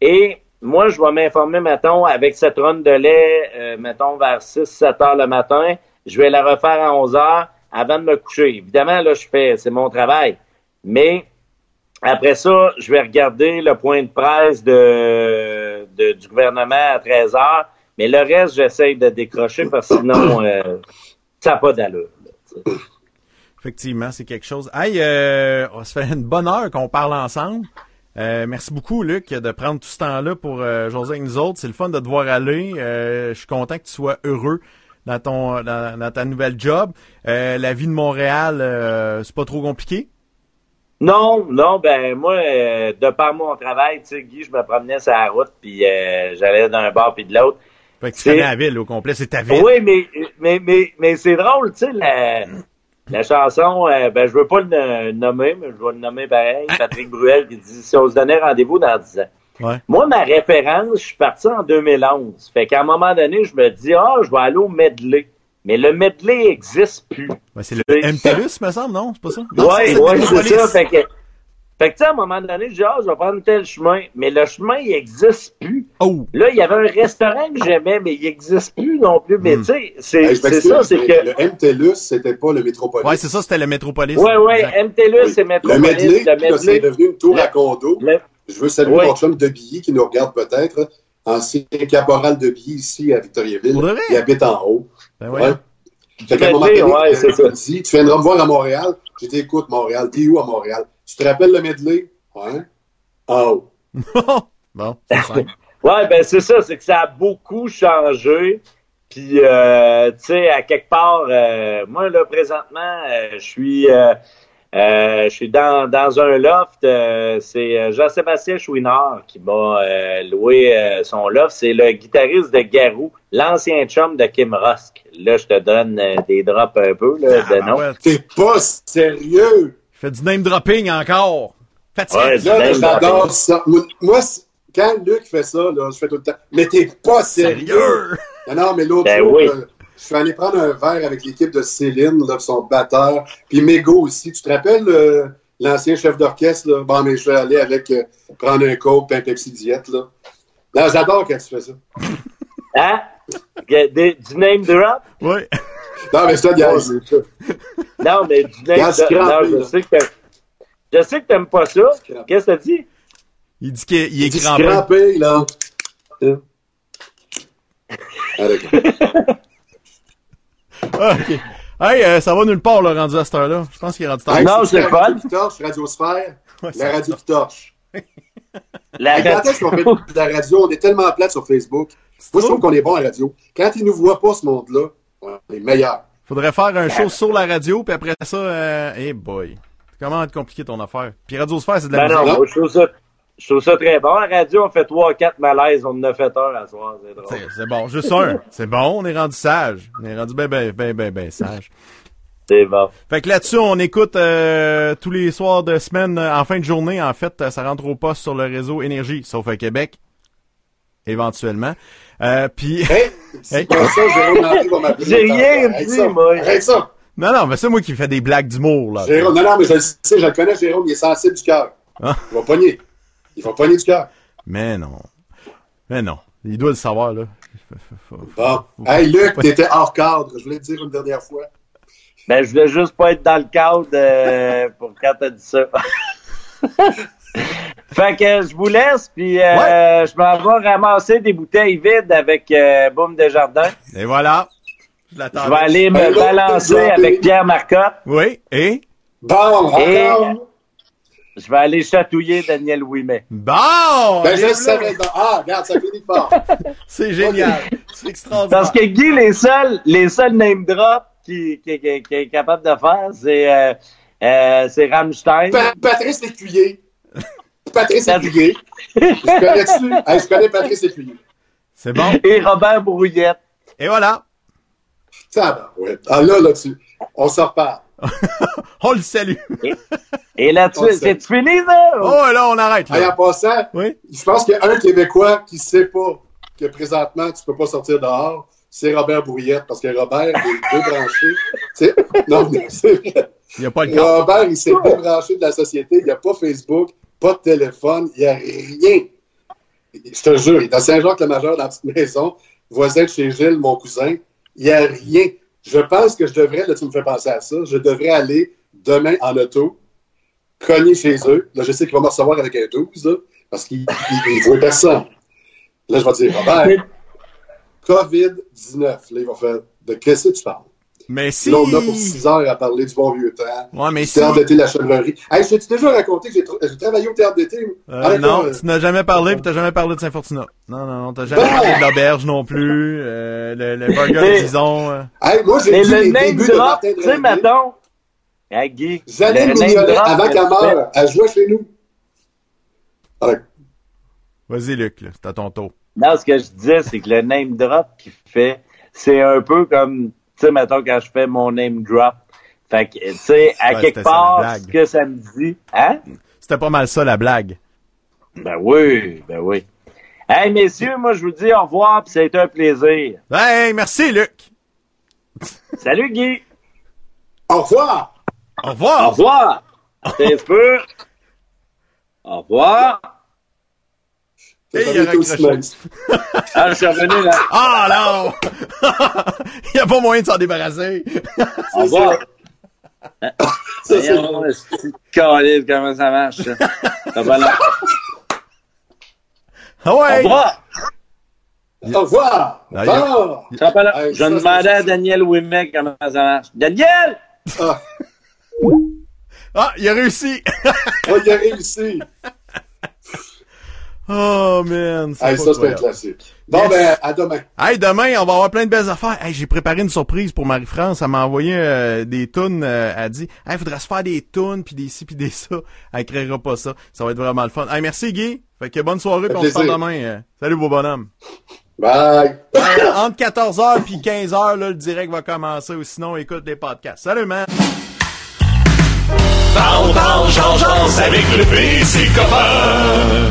Et moi, je vais m'informer, mettons, avec cette ronde de lait, euh, mettons, vers 6-7 heures le matin. Je vais la refaire à 11 heures avant de me coucher. Évidemment, là, je fais, c'est mon travail. Mais après ça, je vais regarder le point de presse de, du gouvernement à 13 heures. Mais le reste, j'essaye de décrocher parce que sinon, euh, ça n'a pas d'allure. Effectivement, c'est quelque chose. Hey, euh, on se fait une bonne heure qu'on parle ensemble. Euh, merci beaucoup, Luc, de prendre tout ce temps-là pour euh, jaser avec nous autres. C'est le fun de te voir aller. Euh, je suis content que tu sois heureux dans ton dans, ta nouvelle job. la vie de Montréal, c'est pas trop compliqué? Non, non, ben moi, de par mon travail, tu sais, Guy, je me promenais sur la route, puis j'allais d'un bord puis de l'autre. Fait que tu connais la ville au complet, c'est ta ville. Oui, mais mais mais, mais c'est drôle, tu sais, la la chanson, euh, ben, je veux pas le nommer, mais je vais le nommer pareil. Ah. Patrick Bruel qui dit si on se donnait rendez-vous dans 10 ans. Moi, ma référence, je suis parti en 2011. Fait qu'à un moment donné, je me dis, ah, je vais aller au medley. Mais le medley existe plus. c'est le MTLUS, me semble, non? C'est pas ça? Oui, oui, c'est ça. Fait que, fait que, tu sais, à un moment donné, je dis, ah, je vais prendre tel chemin. Mais le chemin, il n'existe plus. Oh. Là, il y avait un restaurant que j'aimais, mais il n'existe plus non plus. Mais hmm. tu sais, c'est ça, c'est que. Le MTLUS, c'était pas le Métropolis. Ouais, c'est ça, c'était le Métropolis. Ouais, ouais, MTLUS, c'est Métropolis. Le Medley, le c'est devenu une tour à condo. Je veux saluer mon chum de Billy qui nous regarde peut-être. Ancien caporal de Billy ici à Victoriaville. Il habite en haut. Ben ouais. Fait qu'à un moment donné, ouais, dit, tu viendras me voir à Montréal. Je t'écoute, Montréal. T'es où à Montréal? Tu te rappelles le medley? Ouais. Oh. bon, ouais, ben c'est ça, c'est que ça a beaucoup changé. Puis, euh, tu sais, à quelque part, euh, moi, là, présentement, euh, je suis je suis dans, dans un loft. c'est Jean-Sébastien Chouinard qui m'a loué son loft. C'est le guitariste de Garou, l'ancien chum de Kim Rusk. Là, je te donne des drops un peu là, de nom. T'es pas sérieux! Fais du name dropping encore. Ouais, là, j'adore ça. Moi, quand Luc fait ça, là, je fais tout le temps. Mais t'es pas sérieux? Non, non, mais l'autre ben jour, oui. Je suis allé prendre un verre avec l'équipe de Céline, là, son batteur, puis Mégo aussi. Tu te rappelles, euh, l'ancien chef d'orchestre, là? Bon, mais je vais aller avec euh, prendre un coke et un Pepsi Diète, là. Non, j'adore quand tu fais ça. Hein? Du name drop? Oui. Non, mais ça, gars, c'est ça. Non, mais du name drop. Non, crampé, je sais que t'aimes- je sais que t'aimes pas ça. Qu'est-ce que t'as dit? Il dit qu'il il est crampé. crampé, là. Hein? Ah, ok. Hey, euh, ça va nulle part, là, rendu à cette heure-là. Je pense qu'il est rendu tard. Hey, Non, c'est c'est la fun. radio qui torche, Radiosphère, Ouais, ça- la radio qui torche. La Hey, quand est-ce qu'on fait de la radio? On est tellement plate sur Facebook. Moi, je trouve qu'on est bon à la radio. Quand ils nous voient pas, ce monde-là, on est meilleurs. Faudrait faire un show sur la radio, puis après ça, euh, hey boy. Comment être compliqué ton affaire? Puis Radiosphère, c'est de la Ben non, moi, je trouve ça, je trouve ça très bon. À la radio, on fait 3 4 malaises, on en a fait un à soir, c'est drôle. C'est- C'est bon, juste un. C'est bon, on est rendu sage. On est rendu ben, ben, ben, ben, ben sage. C'est bon. Fait que là-dessus, on écoute euh, tous les soirs de semaine, en fin de journée, en fait, ça rentre au poste sur le réseau Énergie, sauf à Québec, éventuellement. Euh, puis, Hey, c'est Hey. pas ça, Jérôme Landry va m'appeler. J'ai rien dit, ça. moi. Arrête ça. non, non, mais c'est moi qui fais des blagues d'humour, là. Jérôme, non, non, mais je le sais, je le connais, Jérôme, il est sensible du cœur. Ah. Il va pogner. Il va pogner du cœur. Mais non. Mais non. Il doit le savoir, là. Bon. Hey, Luc, t'étais hors cadre. Je voulais te dire une dernière fois. Ben, je voulais juste pas être dans le cadre euh, pour quand t'as dit ça. fait que je vous laisse, puis euh, je m'en vais ramasser des bouteilles vides avec euh, Boum Desjardins. Et voilà. Je l'attends. Je vais aller me balancer avec Pierre Marcotte. Oui, et? Bon, Et-. Je vais aller chatouiller Daniel Ouimet. Bon! Ben, je savais. donc. Ah, regarde, ça finit fort. C'est génial. C'est extraordinaire. Parce que Guy, les seuls, les seuls name drops qui, qui, qui, qui est capable de faire, c'est euh, euh, c'est Rammstein. Pa- Patrice Lécuyer. Patrice Lécuyer. Je connais-tu? Je connais Patrice Lécuyer. C'est bon. et Robert Brouillette. Et voilà. Ça va, ouais. Ah, là, là-dessus. On s'en reparle. On le salue. Et là-dessus, c'est fini, ça? Oh, là, on arrête, Hey, en là. passant, Oui? je pense qu'il y a un Québécois qui sait pas que présentement, tu peux pas sortir dehors. C'est Robert Brouillette, parce que Robert est débranché. Non, mais c'est vrai. Il a pas le cas. Robert, il s'est débranché de la société. Il n'y a pas Facebook, pas de téléphone, il n'y a rien. Je te jure, il est à Saint-Jacques-le-Major, dans la petite maison, voisin de chez Gilles, mon cousin. Il n'y a rien. Je pense que je devrais, là, tu me fais penser à ça, je devrais aller demain en auto, cogner chez eux. Là, je sais qu'il va me recevoir avec un 12, là, parce qu'il ne voit personne. Là, je vais dire, Robert, COVID-19. Là, il va faire, de qu'est-ce que tu parles? Mais si. Là, on a pour 6 heures à parler du bon vieux temps. Ouais, mais Du si. théâtre d'été, la chevalerie. Hey, je t'ai déjà raconté que j'ai tra- travaillé au théâtre d'été. Euh, non, là. tu n'as jamais parlé, pis t'as jamais parlé de Saint-Fortuna. Non, non, non, t'as jamais Ben! parlé de l'auberge non plus, euh, le, le burger bison. euh. Hey, moi, j'ai vu le les name débuts de drop, Martin tu sais, mettons. Hey, Guy. Janine le name Mignolet, drop avant que qu'elle meure, elle jouait chez nous. Ouais. Vas-y, Luc, là, c'est à ton tour. Non, ce que je disais, c'est que le name drop qu'il fait, c'est un peu comme, sais, mettons, quand je fais mon name drop. Fait que, tu sais, à Ouais, quelque part, ce que ça me dit, hein? C'était pas mal ça, la blague. Ben oui, ben oui. Hey, messieurs, moi, je vous dis au revoir, puis ça a été un plaisir. Hey, merci, Luc! Salut, Guy! Au revoir! Au Au revoir! revoir! Attends un peu. Au revoir! Il a raccroché. Ah, je suis revenu là. Ah, non! Il y a pas moyen de s'en débarrasser. Au revoir! Ça, c'est c'est calé, comment ça marche, ça? Ça va là. Ah Au ouais! revoir! Au revoir! Ah, il y a- Bon! Ça va là. Hey, Je demandais c'est- à Daniel Ouimet comment ça marche. Daniel! Ah, Ah, il a réussi! oh, il a réussi! Oh, man. c'est Hey, pas ça, c'est un classique. Bon, Yes. ben, à demain. Hey, demain, on va avoir plein de belles affaires. Hey, j'ai préparé une surprise pour Marie-France. Elle m'a envoyé euh, des tunes. euh, elle a dit, hey, faudrait se faire des tunes, puis des ci, puis des ça. Elle créera pas ça. Ça va être vraiment le fun. Hey, merci, Guy. Fait que bonne soirée, puis on se parle demain. euh. Salut, beau bonhomme. Bye! Hey, entre 14h puis 15h, là, le direct va commencer, ou sinon, écoute les podcasts. Salut, man! Parle, parle, change, avec le PC copain.